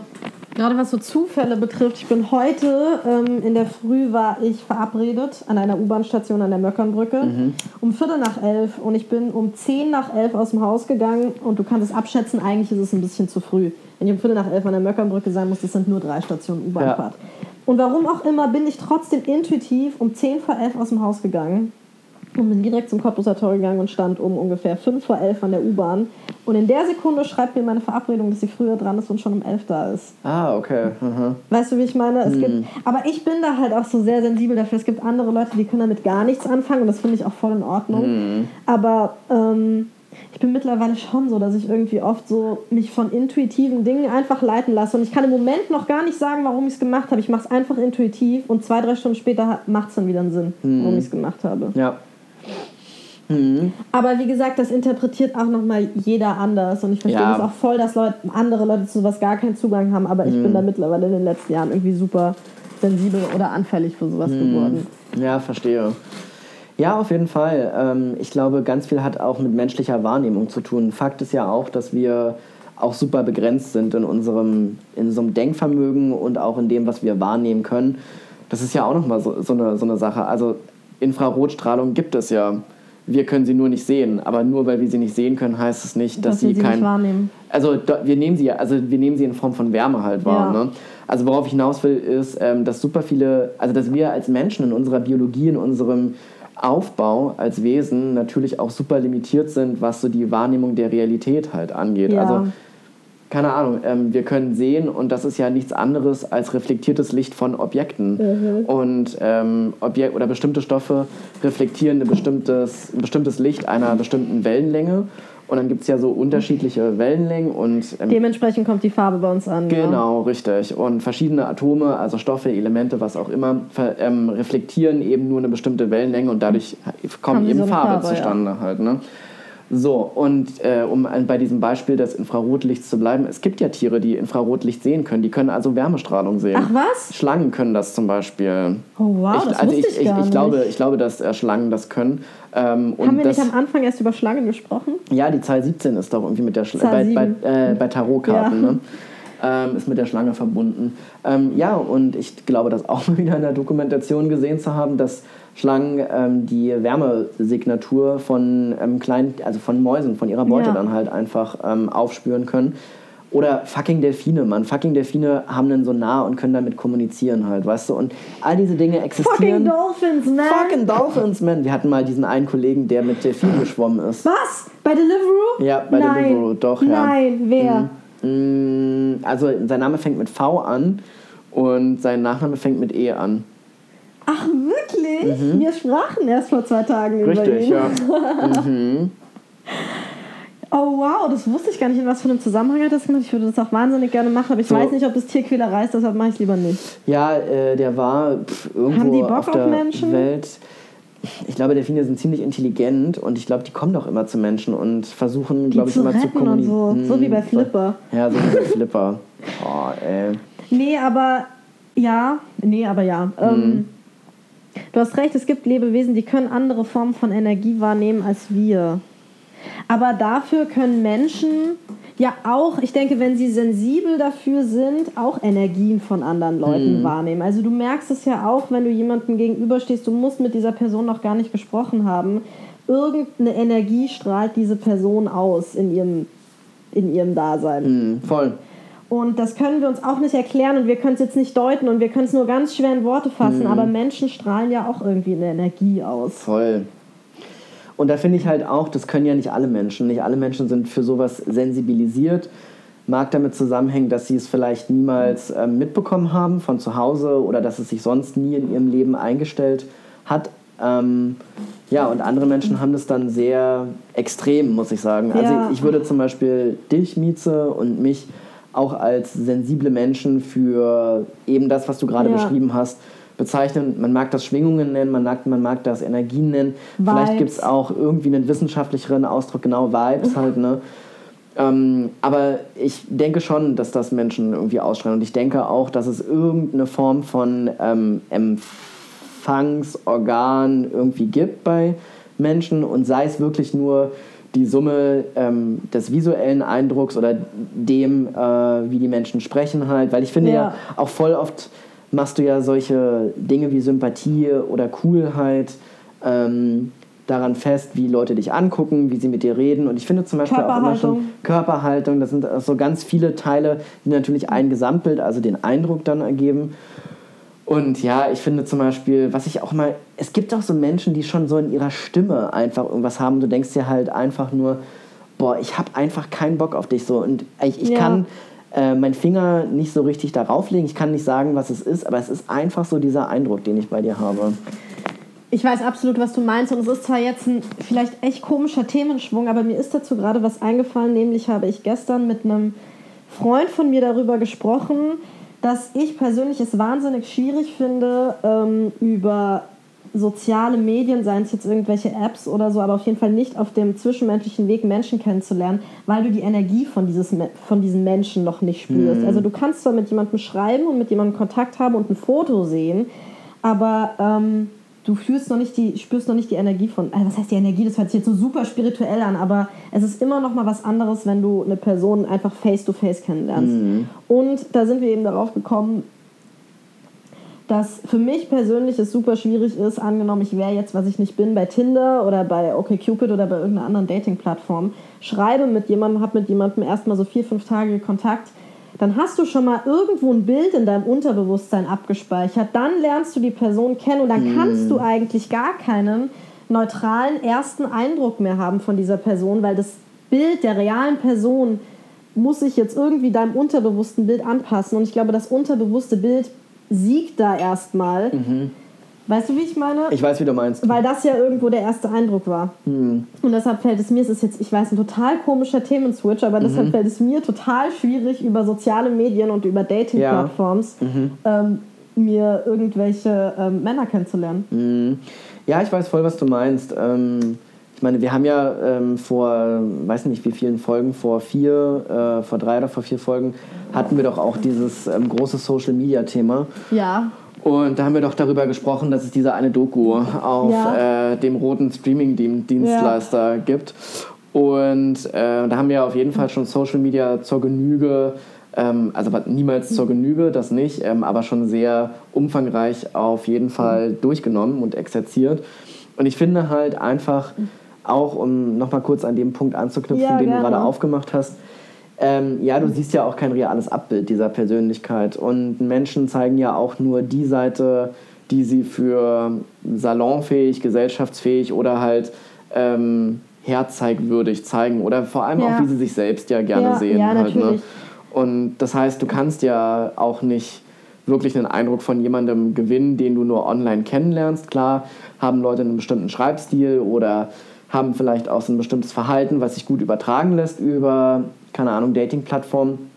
gerade was so Zufälle betrifft, ich bin heute ähm, in der Früh war ich verabredet an einer U-Bahn-Station an der Möckernbrücke um Viertel nach elf und ich bin um zehn nach elf aus dem Haus gegangen und du kannst es abschätzen, eigentlich ist es ein bisschen zu früh. Wenn ich um Viertel nach elf an der Möckernbrücke sein muss, das sind nur drei Stationen U-Bahnfahrt. Und warum auch immer bin ich trotzdem intuitiv um zehn vor elf aus dem Haus gegangen und bin direkt zum Cottbuser Tor gegangen und stand um ungefähr 5 vor 11 an der U-Bahn. Und in der Sekunde schreibt mir meine Verabredung, dass sie früher dran ist und schon um 11 da ist. Ah, okay. Mhm. Weißt du, wie ich meine? Es gibt, aber ich bin da halt auch so sehr sensibel dafür. Es gibt andere Leute, die können damit gar nichts anfangen und das finde ich auch voll in Ordnung. Aber ähm, ich bin mittlerweile schon so, dass ich irgendwie oft so mich von intuitiven Dingen einfach leiten lasse. Und ich kann im Moment noch gar nicht sagen, warum ich es gemacht habe. Ich mache es einfach intuitiv und zwei, drei Stunden später macht es dann wieder einen Sinn, warum ich es gemacht habe. Ja. Aber wie gesagt, das interpretiert auch nochmal jeder anders. Und ich verstehe Ja. das auch voll, dass Leute, andere Leute zu sowas gar keinen Zugang haben. Aber ich Mhm. bin da mittlerweile in den letzten Jahren irgendwie super sensibel oder anfällig für sowas Mhm. geworden. Ja, verstehe. Ja, auf jeden Fall. Ähm, ich glaube, ganz viel hat auch mit menschlicher Wahrnehmung zu tun. Fakt ist ja auch, dass wir auch super begrenzt sind in unserem, in unserem Denkvermögen und auch in dem, was wir wahrnehmen können. Das ist ja auch nochmal so, so, eine, so eine Sache. Also Infrarotstrahlung gibt es ja. Wir können sie nur nicht sehen, aber nur weil wir sie nicht sehen können, heißt es nicht, dass, Dass sie sie kein nicht wahrnehmen. also wir nehmen sie ja- also wir nehmen sie in Form von Wärme halt wahr. Ja. Ne? Also worauf ich hinaus will, ist, ähm, dass super viele, also dass wir als Menschen in unserer Biologie, in unserem Aufbau als Wesen natürlich auch super limitiert sind, was so die Wahrnehmung der Realität halt angeht. Ja. Also keine Ahnung, ähm, wir können sehen und das ist ja nichts anderes als reflektiertes Licht von Objekten. Mhm. Und ähm, Objek oder bestimmte Stoffe reflektieren ein bestimmtes, ein bestimmtes Licht einer bestimmten Wellenlänge. Und dann gibt es ja so unterschiedliche Wellenlängen und ähm, Dementsprechend kommt die Farbe bei uns an. Ja. Genau, richtig. Und verschiedene Atome, also Stoffe, Elemente, was auch immer, ähm, reflektieren eben nur eine bestimmte Wellenlänge und dadurch kommt eben so Farbe, Farbe, ja. zustande halt. Ne? So, und äh, um bei diesem Beispiel des Infrarotlichts zu bleiben, es gibt ja Tiere, die Infrarotlicht sehen können. Die können also Wärmestrahlung sehen. Ach was? Schlangen können das zum Beispiel. Oh wow, ich, das also wusste ich, ich, gar ich, glaube, nicht. ich glaube, dass äh, Schlangen das können. Ähm, Haben wir das, nicht am Anfang erst über Schlangen gesprochen? ja, die Zahl 17 ist doch irgendwie mit der Schlange. Bei, bei, äh, bei Tarotkarten, Ja. ne? Ähm, ist mit der Schlange verbunden. Ähm, ja, und ich glaube, das auch mal wieder in der Dokumentation gesehen zu haben, dass Schlangen ähm, die Wärmesignatur von ähm, kleinen, also von Mäusen, von ihrer Beute Ja. dann halt einfach ähm, aufspüren können. Oder fucking Delfine, Mann. Fucking Delfine haben einen Sonar und können damit kommunizieren halt, weißt du? Und all diese Dinge existieren. Fucking Dolphins, man! Fucking Dolphins, man. Wir hatten mal diesen einen Kollegen, der mit Delfinen geschwommen ist. Was? Bei Deliveroo? Ja, bei Nein. Deliveroo, doch, ja. Nein, wer? Mm, Also sein Name fängt mit V an und sein Nachname fängt mit E an. Ach, wirklich? Wir sprachen erst vor zwei Tagen über Mhm. Richtig, ihn. ja. Oh wow, das wusste ich gar nicht, in was für einem Zusammenhang er das gemacht. Ich würde das auch wahnsinnig gerne machen, aber ich So. weiß nicht, ob das Tierquälerei ist, deshalb mache ich es lieber nicht. Ja, äh, der war pff, irgendwo Haben die Bock auf auf der Menschen? Welt. Ich glaube, Delfine sind ziemlich intelligent und ich glaube, die kommen doch immer zu Menschen und versuchen, glaube ich, zu immer zu und so. kommunizieren. So wie bei Flipper. Ja, so wie bei Flipper. Oh, ey. Nee, aber ja, nee, aber ja. Mhm. Ähm, du hast recht, es gibt Lebewesen, die können andere Formen von Energie wahrnehmen als wir. Aber dafür können Menschen ja auch, ich denke, wenn sie sensibel dafür sind, auch Energien von anderen Leuten wahrnehmen. Also du merkst es ja auch, wenn du jemandem gegenüberstehst, du musst mit dieser Person noch gar nicht gesprochen haben. Irgendeine Energie strahlt diese Person aus in ihrem, in ihrem Dasein. Hm, voll. Und das können wir uns auch nicht erklären und wir können es jetzt nicht deuten und wir können es nur ganz schwer in Worte fassen, aber Menschen strahlen ja auch irgendwie eine Energie aus. Voll. Und da finde ich halt auch, das können ja nicht alle Menschen. Nicht alle Menschen sind für sowas sensibilisiert. Mag damit zusammenhängen, dass sie es vielleicht niemals ähm, mitbekommen haben von zu Hause oder dass es sich sonst nie in ihrem Leben eingestellt hat. Ähm, ja, und andere Menschen haben das dann sehr extrem, muss ich sagen. Also Ja. ich würde zum Beispiel dich, Mieze, und mich auch als sensible Menschen für eben das, was du gerade Ja. beschrieben hast, bezeichnen. Man mag das Schwingungen nennen, man mag, man mag das Energien nennen. Vielleicht Vibes. gibt es auch irgendwie einen wissenschaftlicheren Ausdruck, genau Vibes halt, ne? Ähm, aber ich denke schon, dass das Menschen irgendwie ausstrahlen. Und ich denke auch, dass es irgendeine Form von ähm, Empfangsorgan irgendwie gibt bei Menschen und sei es wirklich nur die Summe ähm, des visuellen Eindrucks oder dem, äh, wie die Menschen sprechen halt. Weil ich finde ja. Ja. auch voll oft machst du ja solche Dinge wie Sympathie oder Coolheit ähm, daran fest, wie Leute dich angucken, wie sie mit dir reden. Und ich finde zum Beispiel auch immer schon Körperhaltung. Körperhaltung, das sind so ganz viele Teile, die natürlich ein Gesamtbild, also den Eindruck dann ergeben. Und ja, ich finde zum Beispiel, was ich auch mal, es gibt auch so Menschen, die schon so in ihrer Stimme einfach irgendwas haben. Du denkst dir halt einfach nur, boah, ich habe einfach keinen Bock auf dich so. Und ich, ich Ja. kann äh, meinen Finger nicht so richtig darauf legen, ich kann nicht sagen, was es ist, aber es ist einfach so dieser Eindruck, den ich bei dir habe. Ich weiß absolut, was du meinst und es ist zwar jetzt ein vielleicht echt komischer Themenschwung, aber mir ist dazu gerade was eingefallen, nämlich habe ich gestern mit einem Freund von mir darüber gesprochen, dass ich persönlich es wahnsinnig schwierig finde, ähm, über soziale Medien, seien es jetzt irgendwelche Apps oder so, aber auf jeden Fall nicht auf dem zwischenmenschlichen Weg Menschen kennenzulernen, weil du die Energie von, dieses, von diesen Menschen noch nicht spürst. Also du kannst zwar mit jemandem schreiben und mit jemandem Kontakt haben und ein Foto sehen, aber ähm, du fühlst noch nicht die, spürst noch nicht die Energie von, also was heißt die Energie, das hört sich jetzt so super spirituell an, aber es ist immer noch mal was anderes, wenn du eine Person einfach face to face kennenlernst. Und da sind wir eben darauf gekommen, dass für mich persönlich es super schwierig ist, angenommen, ich wäre jetzt, was ich nicht bin, bei Tinder oder bei OkCupid oder bei irgendeiner anderen Dating-Plattform, schreibe mit jemandem, habe mit jemandem erstmal so vier, fünf Tage Kontakt, dann hast du schon mal irgendwo ein Bild in deinem Unterbewusstsein abgespeichert. Dann lernst du die Person kennen und dann kannst du eigentlich gar keinen neutralen ersten Eindruck mehr haben von dieser Person, weil das Bild der realen Person muss sich jetzt irgendwie deinem unterbewussten Bild anpassen. Und ich glaube, das unterbewusste Bild siegt da erstmal. Weißt du, wie ich meine? Ich weiß, wie du meinst. Weil das ja irgendwo der erste Eindruck war. Und deshalb fällt es mir, es ist jetzt, ich weiß, ein total komischer Themenswitch, aber deshalb fällt es mir total schwierig, über soziale Medien und über Dating-Plattforms ähm, mir irgendwelche ähm, Männer kennenzulernen. Ja, ich weiß voll, was du meinst. Ähm, ich meine, wir haben ja ähm, vor, weiß nicht wie vielen Folgen, vor vier, äh, vor drei oder vor vier Folgen, hatten wir doch auch dieses ähm, große Social-Media-Thema. Ja. Und da haben wir doch darüber gesprochen, dass es diese eine Doku auf Ja. äh, dem roten Streaming-Dienstleister gibt. Und äh, da haben wir auf jeden Fall schon Social Media zur Genüge, ähm, also niemals zur Genüge, das nicht, ähm, aber schon sehr umfangreich auf jeden Fall durchgenommen und exerziert. Und ich finde halt einfach, auch um nochmal kurz an dem Punkt anzuknüpfen, Ja, den du gerne. gerade aufgemacht hast, ähm, ja, du siehst ja auch kein reales Abbild dieser Persönlichkeit. Und Menschen zeigen ja auch nur die Seite, die sie für salonfähig, gesellschaftsfähig oder halt ähm, herzeigwürdig zeigen. Oder vor allem Ja. auch, wie sie sich selbst ja gerne Ja, sehen. ja, halt, ne? Und das heißt, du kannst ja auch nicht wirklich einen Eindruck von jemandem gewinnen, den du nur online kennenlernst. Klar haben Leute einen bestimmten Schreibstil oder haben vielleicht auch so ein bestimmtes Verhalten, was sich gut übertragen lässt über, keine Ahnung, Dating-Plattformen.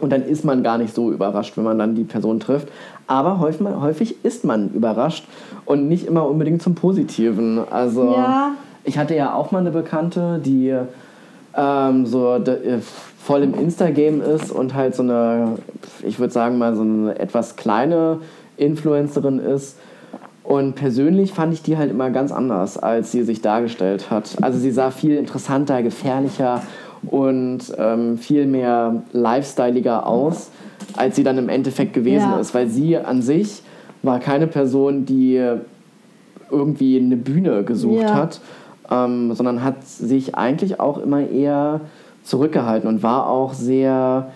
Und dann ist man gar nicht so überrascht, wenn man dann die Person trifft. Aber häufig, häufig ist man überrascht und nicht immer unbedingt zum Positiven. Also Ja. ich hatte ja auch mal eine Bekannte, die ähm, so de, äh, voll im Insta-Game ist und halt so eine, ich würde sagen mal so eine etwas kleine Influencerin ist. Und persönlich fand ich die halt immer ganz anders, als sie sich dargestellt hat. Also sie sah viel interessanter, gefährlicher und ähm, viel mehr lifestyleiger aus, als sie dann im Endeffekt gewesen Ja. ist. Weil sie an sich war keine Person, die irgendwie eine Bühne gesucht Ja. hat, ähm, sondern hat sich eigentlich auch immer eher zurückgehalten und war auch sehr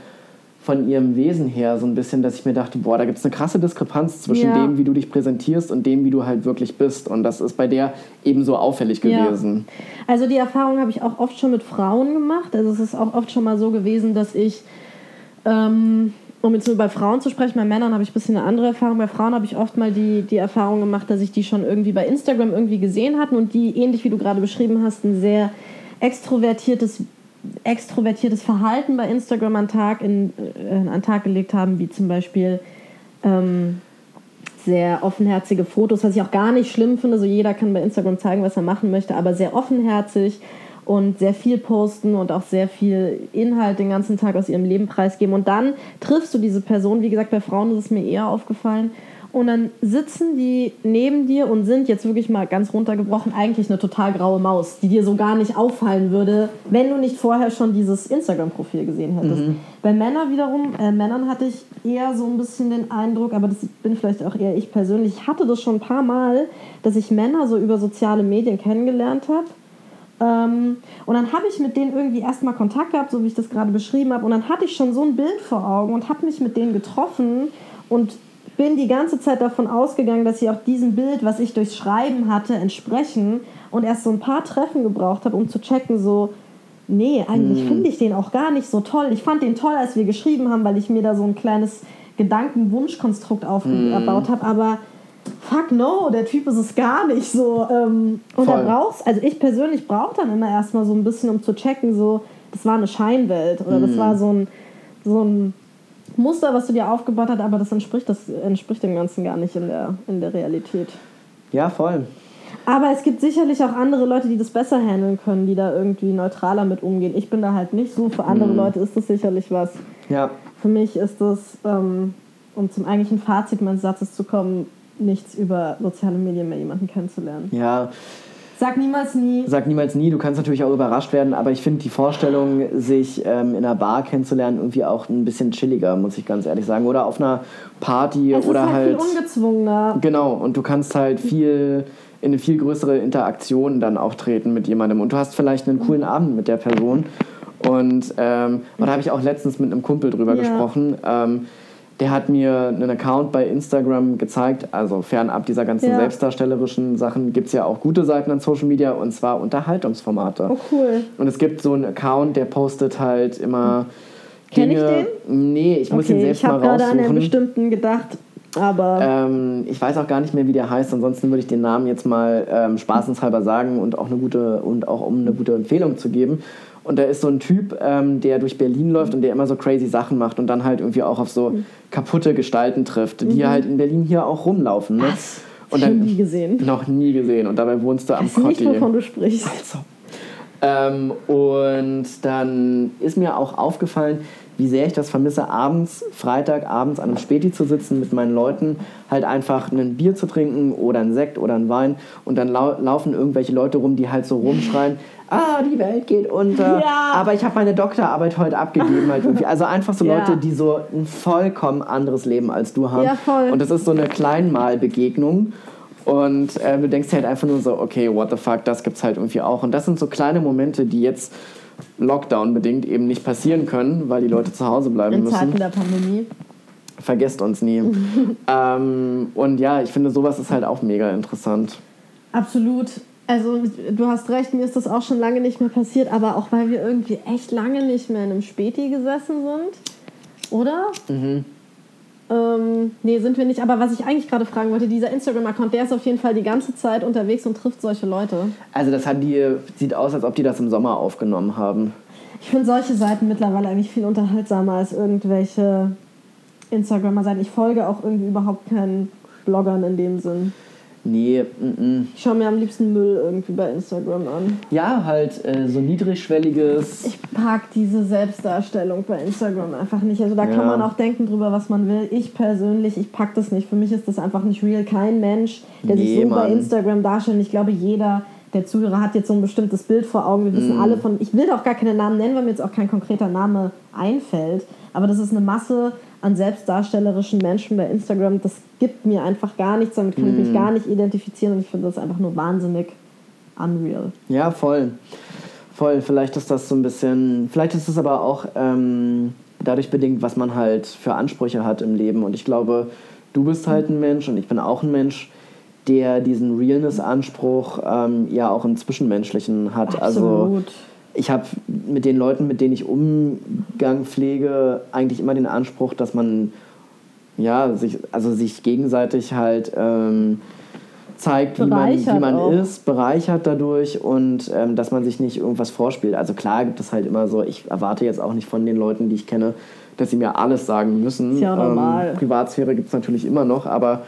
von ihrem Wesen her so ein bisschen, dass ich mir dachte, boah, da gibt es eine krasse Diskrepanz zwischen Ja. dem, wie du dich präsentierst und dem, wie du halt wirklich bist. Und das ist bei der ebenso auffällig Ja. gewesen. Also die Erfahrung habe ich auch oft schon mit Frauen gemacht. Also es ist auch oft schon mal so gewesen, dass ich, ähm, um jetzt nur bei Frauen zu sprechen, bei Männern habe ich ein bisschen eine andere Erfahrung. Bei Frauen habe ich oft mal die, die Erfahrung gemacht, dass ich die schon irgendwie bei Instagram irgendwie gesehen hatten und die, ähnlich wie du gerade beschrieben hast, ein sehr extrovertiertes extrovertiertes Verhalten bei Instagram an Tag, in, äh, an Tag gelegt haben, wie zum Beispiel ähm, sehr offenherzige Fotos, was ich auch gar nicht schlimm finde. So jeder kann bei Instagram zeigen, was er machen möchte, aber sehr offenherzig und sehr viel posten und auch sehr viel Inhalt den ganzen Tag aus ihrem Leben preisgeben. Und dann triffst du diese Person, wie gesagt, bei Frauen ist es mir eher aufgefallen. Und dann sitzen die neben dir und sind jetzt wirklich mal ganz runtergebrochen eigentlich eine total graue Maus, die dir so gar nicht auffallen würde, wenn du nicht vorher schon dieses Instagram-Profil gesehen hättest. Bei Männern wiederum, äh, Männern hatte ich eher so ein bisschen den Eindruck, aber das bin vielleicht auch eher ich persönlich, ich hatte das schon ein paar Mal, dass ich Männer so über soziale Medien kennengelernt habe. Ähm, und dann habe ich mit denen irgendwie erstmal Kontakt gehabt, so wie ich das gerade beschrieben habe. Und dann hatte ich schon so ein Bild vor Augen und habe mich mit denen getroffen und bin die ganze Zeit davon ausgegangen, dass sie auch diesem Bild, was ich durchs Schreiben hatte, entsprechen. Und erst so ein paar Treffen gebraucht habe, um zu checken, so, nee, eigentlich finde ich den auch gar nicht so toll. Ich fand den toll, als wir geschrieben haben, weil ich mir da so ein kleines Gedankenwunschkonstrukt aufgebaut habe. Aber fuck no, der Typ ist es gar nicht so. Ähm, und da brauchst, also ich persönlich brauche dann immer erstmal so ein bisschen, um zu checken, so, das war eine Scheinwelt oder das war so ein, so ein Muster, was du dir aufgebaut hast, aber das entspricht, das entspricht dem Ganzen gar nicht in der, in der Realität. Ja, voll. Aber es gibt sicherlich auch andere Leute, die das besser handeln können, die da irgendwie neutraler mit umgehen. Ich bin da halt nicht so. Für andere Leute ist das sicherlich was. Ja. Für mich ist das, ähm, um zum eigentlichen Fazit meines Satzes zu kommen, nichts über soziale Medien mehr jemanden kennenzulernen. Ja, Sag niemals nie. sag niemals nie, du kannst natürlich auch überrascht werden, aber ich finde die Vorstellung, sich ähm, in einer Bar kennenzulernen, irgendwie auch ein bisschen chilliger, muss ich ganz ehrlich sagen. Oder auf einer Party Es oder ist halt, halt. viel ungezwungener. Genau, und du kannst halt viel in eine viel größere Interaktion dann auch treten mit jemandem. Und du hast vielleicht einen coolen Abend mit der Person. Und ähm, da habe ich auch letztens mit einem Kumpel drüber Ja. gesprochen. Ähm, der hat mir einen Account bei Instagram gezeigt, also fernab dieser ganzen Ja. selbstdarstellerischen Sachen gibt es ja auch gute Seiten an Social Media und zwar Unterhaltungsformate. Oh, cool. Und es gibt so einen Account, der postet halt immer Kenn ich Dinge. Nee, ich muss ihn Okay, selbst ich habe mal gerade an einen raussuchen. bestimmten gedacht, aber Ähm, ich weiß auch gar nicht mehr, wie der heißt. Ansonsten würde ich den Namen jetzt mal ähm, spaßenshalber sagen und auch eine gute und auch um eine gute Empfehlung zu geben. Und da ist so ein Typ, ähm, der durch Berlin läuft und der immer so crazy Sachen macht und dann halt irgendwie auch auf so kaputte Gestalten trifft, die halt in Berlin hier auch rumlaufen. Ne? Und schon dann nie gesehen. noch nie gesehen. Und dabei wohnst du am Ich weiß nicht, Kotti. wovon du sprichst. So. Ähm, und dann ist mir auch aufgefallen, wie sehr ich das vermisse, abends, Freitagabends an einem Späti zu sitzen mit meinen Leuten, halt einfach ein Bier zu trinken oder einen Sekt oder einen Wein und dann lau laufen irgendwelche Leute rum, die halt so rumschreien, ah, die Welt geht unter, Ja. aber ich habe meine Doktorarbeit heute abgegeben. Halt irgendwie. Also einfach so Ja. Leute, die so ein vollkommen anderes Leben als du haben. Ja, voll. Und das ist so eine Kleinmalbegegnung. Und äh, du denkst halt einfach nur so, okay, what the fuck, das gibt's halt irgendwie auch. Und das sind so kleine Momente, die jetzt Lockdown-bedingt eben nicht passieren können, weil die Leute zu Hause bleiben In müssen. Zeiten der Pandemie. Vergesst uns nie. ähm, und ja, ich finde, sowas ist halt auch mega interessant. Absolut. Also du hast recht, mir ist das auch schon lange nicht mehr passiert, aber auch weil wir irgendwie echt lange nicht mehr in einem Späti gesessen sind. Oder? Mhm. Ähm, nee, sind wir nicht. Aber was ich eigentlich gerade fragen wollte, dieser Instagram-Account, der ist auf jeden Fall die ganze Zeit unterwegs und trifft solche Leute. Also das haben die, sieht aus, als ob die das im Sommer aufgenommen haben. Ich finde solche Seiten mittlerweile eigentlich viel unterhaltsamer als irgendwelche Instagrammer-Seiten. Ich folge auch irgendwie überhaupt keinen Bloggern in dem Sinn. Nee, mm, mm. Ich schaue mir am liebsten Müll irgendwie bei Instagram an. ja, halt äh, so niedrigschwelliges. Ich mag diese Selbstdarstellung bei Instagram einfach nicht. Also da Ja. kann man auch denken drüber, was man will. Ich persönlich, ich pack das nicht. Für mich ist das einfach nicht real. Kein Mensch, der sich Nee, so bei Mann. Instagram darstellt. Ich glaube, jeder der Zuhörer hat jetzt so ein bestimmtes Bild vor Augen. Wir wissen alle von. Ich will auch gar keine Namen nennen, weil mir jetzt auch kein konkreter Name einfällt. Aber das ist eine Masse an selbstdarstellerischen Menschen bei Instagram. Das gibt mir einfach gar nichts. Damit kann ich Mhm. mich gar nicht identifizieren. Und ich finde das einfach nur wahnsinnig unreal. Ja, voll. Voll. Vielleicht ist das so ein bisschen. Vielleicht ist es aber auch ähm, dadurch bedingt, was man halt für Ansprüche hat im Leben. Und ich glaube, du bist halt ein Mensch und ich bin auch ein Mensch, der diesen Realness-Anspruch ähm, ja auch im Zwischenmenschlichen hat. Also Absolut. Ich habe mit den Leuten, mit denen ich Umgang pflege, eigentlich immer den Anspruch, dass man ja sich, also sich gegenseitig halt ähm, zeigt, wie man, wie man auch. ist, bereichert dadurch und ähm, dass man sich nicht irgendwas vorspielt. Also klar gibt es halt immer so, ich erwarte jetzt auch nicht von den Leuten, die ich kenne, dass sie mir alles sagen müssen. Ist ja normal. Ähm, Privatsphäre gibt es natürlich immer noch, aber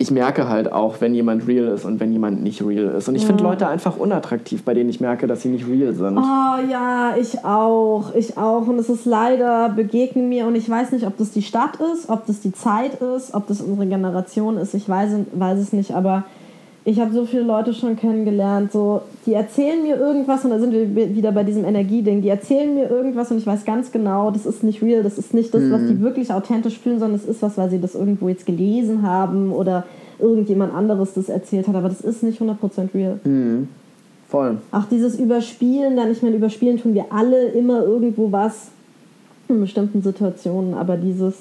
ich merke halt auch, wenn jemand real ist und wenn jemand nicht real ist. Und ich finde Leute einfach unattraktiv, bei denen ich merke, dass sie nicht real sind. Oh ja, ich auch, ich auch. Und es ist leider, begegnen mir, und ich weiß nicht, ob das die Stadt ist, ob das die Zeit ist, ob das unsere Generation ist, ich weiß, weiß es nicht, aber ich habe so viele Leute schon kennengelernt, so, die erzählen mir irgendwas, und da sind wir wieder bei diesem Energieding, die erzählen mir irgendwas und ich weiß ganz genau, das ist nicht real, das ist nicht das, was die wirklich authentisch fühlen, sondern es ist was, weil sie das irgendwo jetzt gelesen haben oder irgendjemand anderes das erzählt hat, aber das ist nicht 100% real. Voll. Auch dieses Überspielen, dann ich meine, überspielen tun wir alle immer irgendwo was in bestimmten Situationen, aber dieses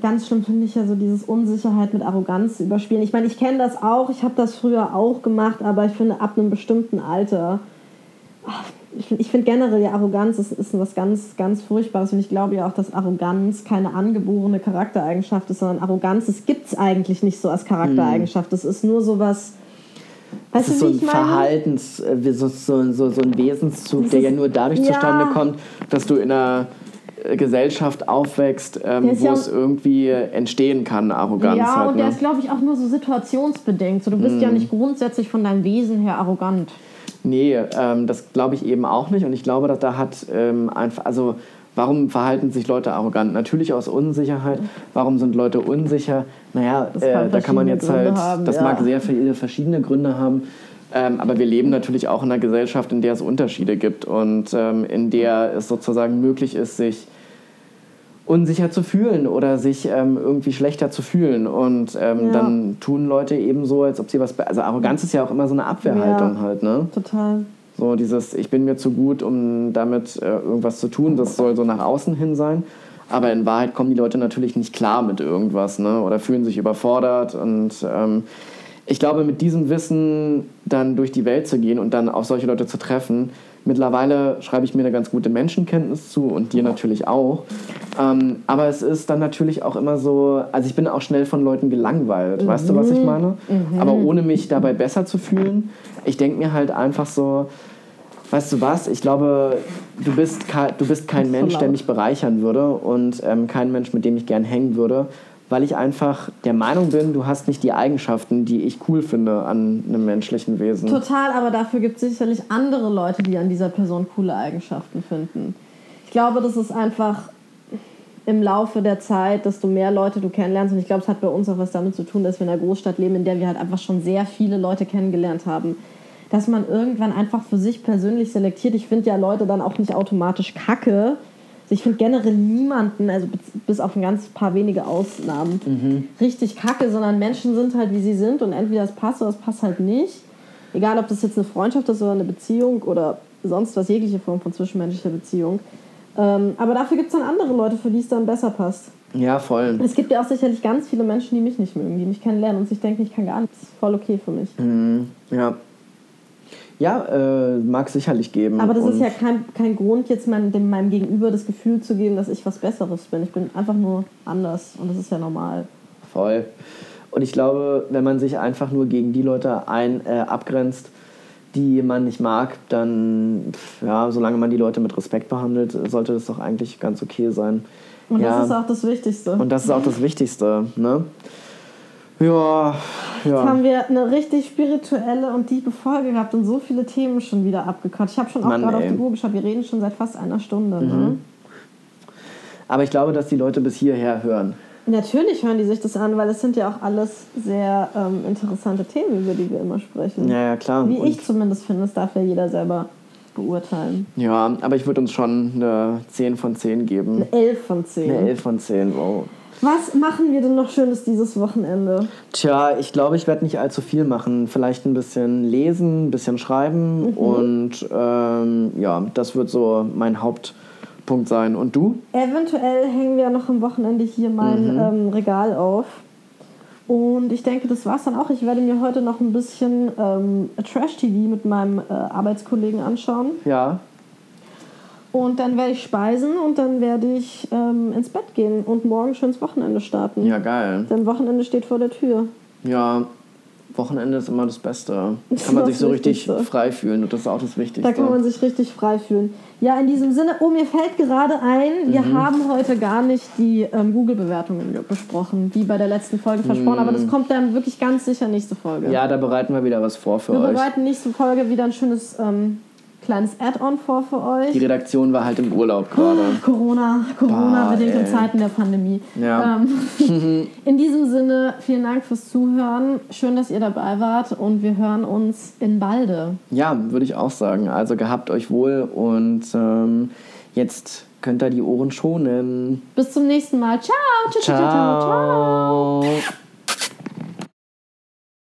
ganz schlimm finde ich ja so dieses Unsicherheit mit Arroganz überspielen. Ich meine, ich kenne das auch, ich habe das früher auch gemacht, aber ich finde ab einem bestimmten Alter ich finde find generell ja Arroganz ist, ist was ganz, ganz Furchtbares und ich glaube ja auch, dass Arroganz keine angeborene Charaktereigenschaft ist, sondern Arroganz, das gibt es eigentlich nicht so als Charaktereigenschaft. Das ist nur sowas, Das weißt ist du, so ein? Verhaltens, äh, so, so, so, so ein Wesenszug, Das der ja ist- nur dadurch ja. zustande kommt, dass du in einer Gesellschaft aufwächst, ähm, wo ja- es irgendwie entstehen kann, Arroganz Ja, halt. und der Ne? ist, glaube ich, auch nur so situationsbedingt. So, du bist ja nicht grundsätzlich von deinem Wesen her arrogant. Nee, ähm, das glaube ich eben auch nicht. Und ich glaube, dass da hat ähm, einfach, also Warum verhalten sich Leute arrogant? Natürlich aus Unsicherheit. Warum sind Leute unsicher? Naja, kann äh, da kann man jetzt Gründe halt, haben, das ja. mag sehr viele verschiedene Gründe haben. Ähm, aber wir leben natürlich auch in einer Gesellschaft, in der es Unterschiede gibt und ähm, in der es sozusagen möglich ist, sich unsicher zu fühlen oder sich ähm, irgendwie schlechter zu fühlen. Und ähm, Ja. dann tun Leute eben so, als ob sie was. Also Arroganz ist ja auch immer so eine Abwehrhaltung Ja. halt, ne? Total. So dieses, ich bin mir zu gut, um damit äh, irgendwas zu tun, das soll so nach außen hin sein. Aber in Wahrheit kommen die Leute natürlich nicht klar mit irgendwas ne? oder fühlen sich überfordert. Und ähm, ich glaube, mit diesem Wissen dann durch die Welt zu gehen und dann auf solche Leute zu treffen, mittlerweile schreibe ich mir eine ganz gute Menschenkenntnis zu und dir natürlich auch. Ähm, aber es ist dann natürlich auch immer so, also ich bin auch schnell von Leuten gelangweilt, weißt du, was ich meine? Aber ohne mich dabei besser zu fühlen. Ich denke mir halt einfach so, weißt du was, ich glaube, du bist, du bist kein Mensch, der mich bereichern würde und ähm, kein Mensch, mit dem ich gern hängen würde, weil ich einfach der Meinung bin, du hast nicht die Eigenschaften, die ich cool finde an einem menschlichen Wesen. Total, aber dafür gibt es sicherlich andere Leute, die an dieser Person coole Eigenschaften finden. Ich glaube, das ist einfach im Laufe der Zeit, desto mehr Leute du kennenlernst. Und ich glaube, es hat bei uns auch was damit zu tun, dass wir in einer Großstadt leben, in der wir halt einfach schon sehr viele Leute kennengelernt haben. Dass man irgendwann einfach für sich persönlich selektiert. Ich finde ja Leute dann auch nicht automatisch kacke. Ich finde generell niemanden, also bis- auf ein ganz paar wenige Ausnahmen, richtig kacke, sondern Menschen sind halt, wie sie sind und entweder es passt oder es passt halt nicht. Egal, ob das jetzt eine Freundschaft ist oder eine Beziehung oder sonst was, jegliche Form von zwischenmenschlicher Beziehung. Ähm, aber dafür gibt es dann andere Leute, für die es dann besser passt. Ja, voll. Es gibt ja auch sicherlich ganz viele Menschen, die mich nicht mögen, die mich kennenlernen und sich denken, ich kann gar nichts. Voll okay für mich. Ja. Ja, äh, mag es sicherlich geben. Aber das ist ja kein, kein Grund, jetzt meinem, dem, meinem Gegenüber das Gefühl zu geben, dass ich was Besseres bin. Ich bin einfach nur anders und das ist ja normal. Voll. Und ich glaube, wenn man sich einfach nur gegen die Leute ein, äh, abgrenzt, die man nicht mag, dann, ja, solange man die Leute mit Respekt behandelt, sollte das doch eigentlich ganz okay sein. Und ja. das ist auch das Wichtigste. Und das ist auch das Wichtigste, ne? Ja, Jetzt ja. haben wir eine richtig spirituelle und tiefe Folge gehabt und so viele Themen schon wieder abgequatscht. Ich habe schon auch gerade auf die Uhr geschaut. Wir reden schon seit fast einer Stunde. Ne? Aber ich glaube, dass die Leute bis hierher hören. Natürlich hören die sich das an, weil es sind ja auch alles sehr ähm, interessante Themen, über die wir immer sprechen. Ja, ja, klar. Wie Und- ich zumindest finde, das darf ja jeder selber beurteilen. Ja, aber ich würde uns schon eine 10 von 10 geben. Eine 11 von 10. Eine 11 von 10, wow. Was machen wir denn noch Schönes dieses Wochenende? Tja, ich glaube, ich werde nicht allzu viel machen. Vielleicht ein bisschen lesen, ein bisschen schreiben und ähm, ja, das wird so mein Hauptpunkt sein. Und du? Eventuell hängen wir noch am Wochenende hier mein ähm, Regal auf. Und ich denke, das war's dann auch. Ich werde mir heute noch ein bisschen ähm, Trash-TV mit meinem äh, Arbeitskollegen anschauen. Ja, Und dann werde ich speisen und dann werde ich ähm, ins Bett gehen und morgen schön ins Wochenende starten. ja, geil. Denn Wochenende steht vor der Tür. Ja, Wochenende ist immer das Beste. Das Kann man sich so richtig frei fühlen und das ist auch das Wichtigste. Da kann man sich richtig frei fühlen. Ja, in diesem Sinne, oh, mir fällt gerade ein, wir Mhm. haben heute gar nicht die ähm, Google-Bewertungen besprochen, wie bei der letzten Folge versprochen, aber das kommt dann wirklich ganz sicher nächste Folge. Mhm. ja, da bereiten wir wieder was vor für wir euch. bereiten nächste Folge wieder ein schönes ähm, kleines Add-on vor für euch. Die Redaktion war halt im Urlaub gerade. Corona, Corona-bedingte. Zeiten der Pandemie. Ja. Ähm, in diesem Sinne, vielen Dank fürs Zuhören. Schön, dass ihr dabei wart und wir hören uns in Balde. Ja, würde ich auch sagen. Also gehabt euch wohl und ähm, jetzt könnt ihr die Ohren schonen. Bis zum nächsten Mal. Ciao. Ciao. ciao, ciao, ciao. Ciao.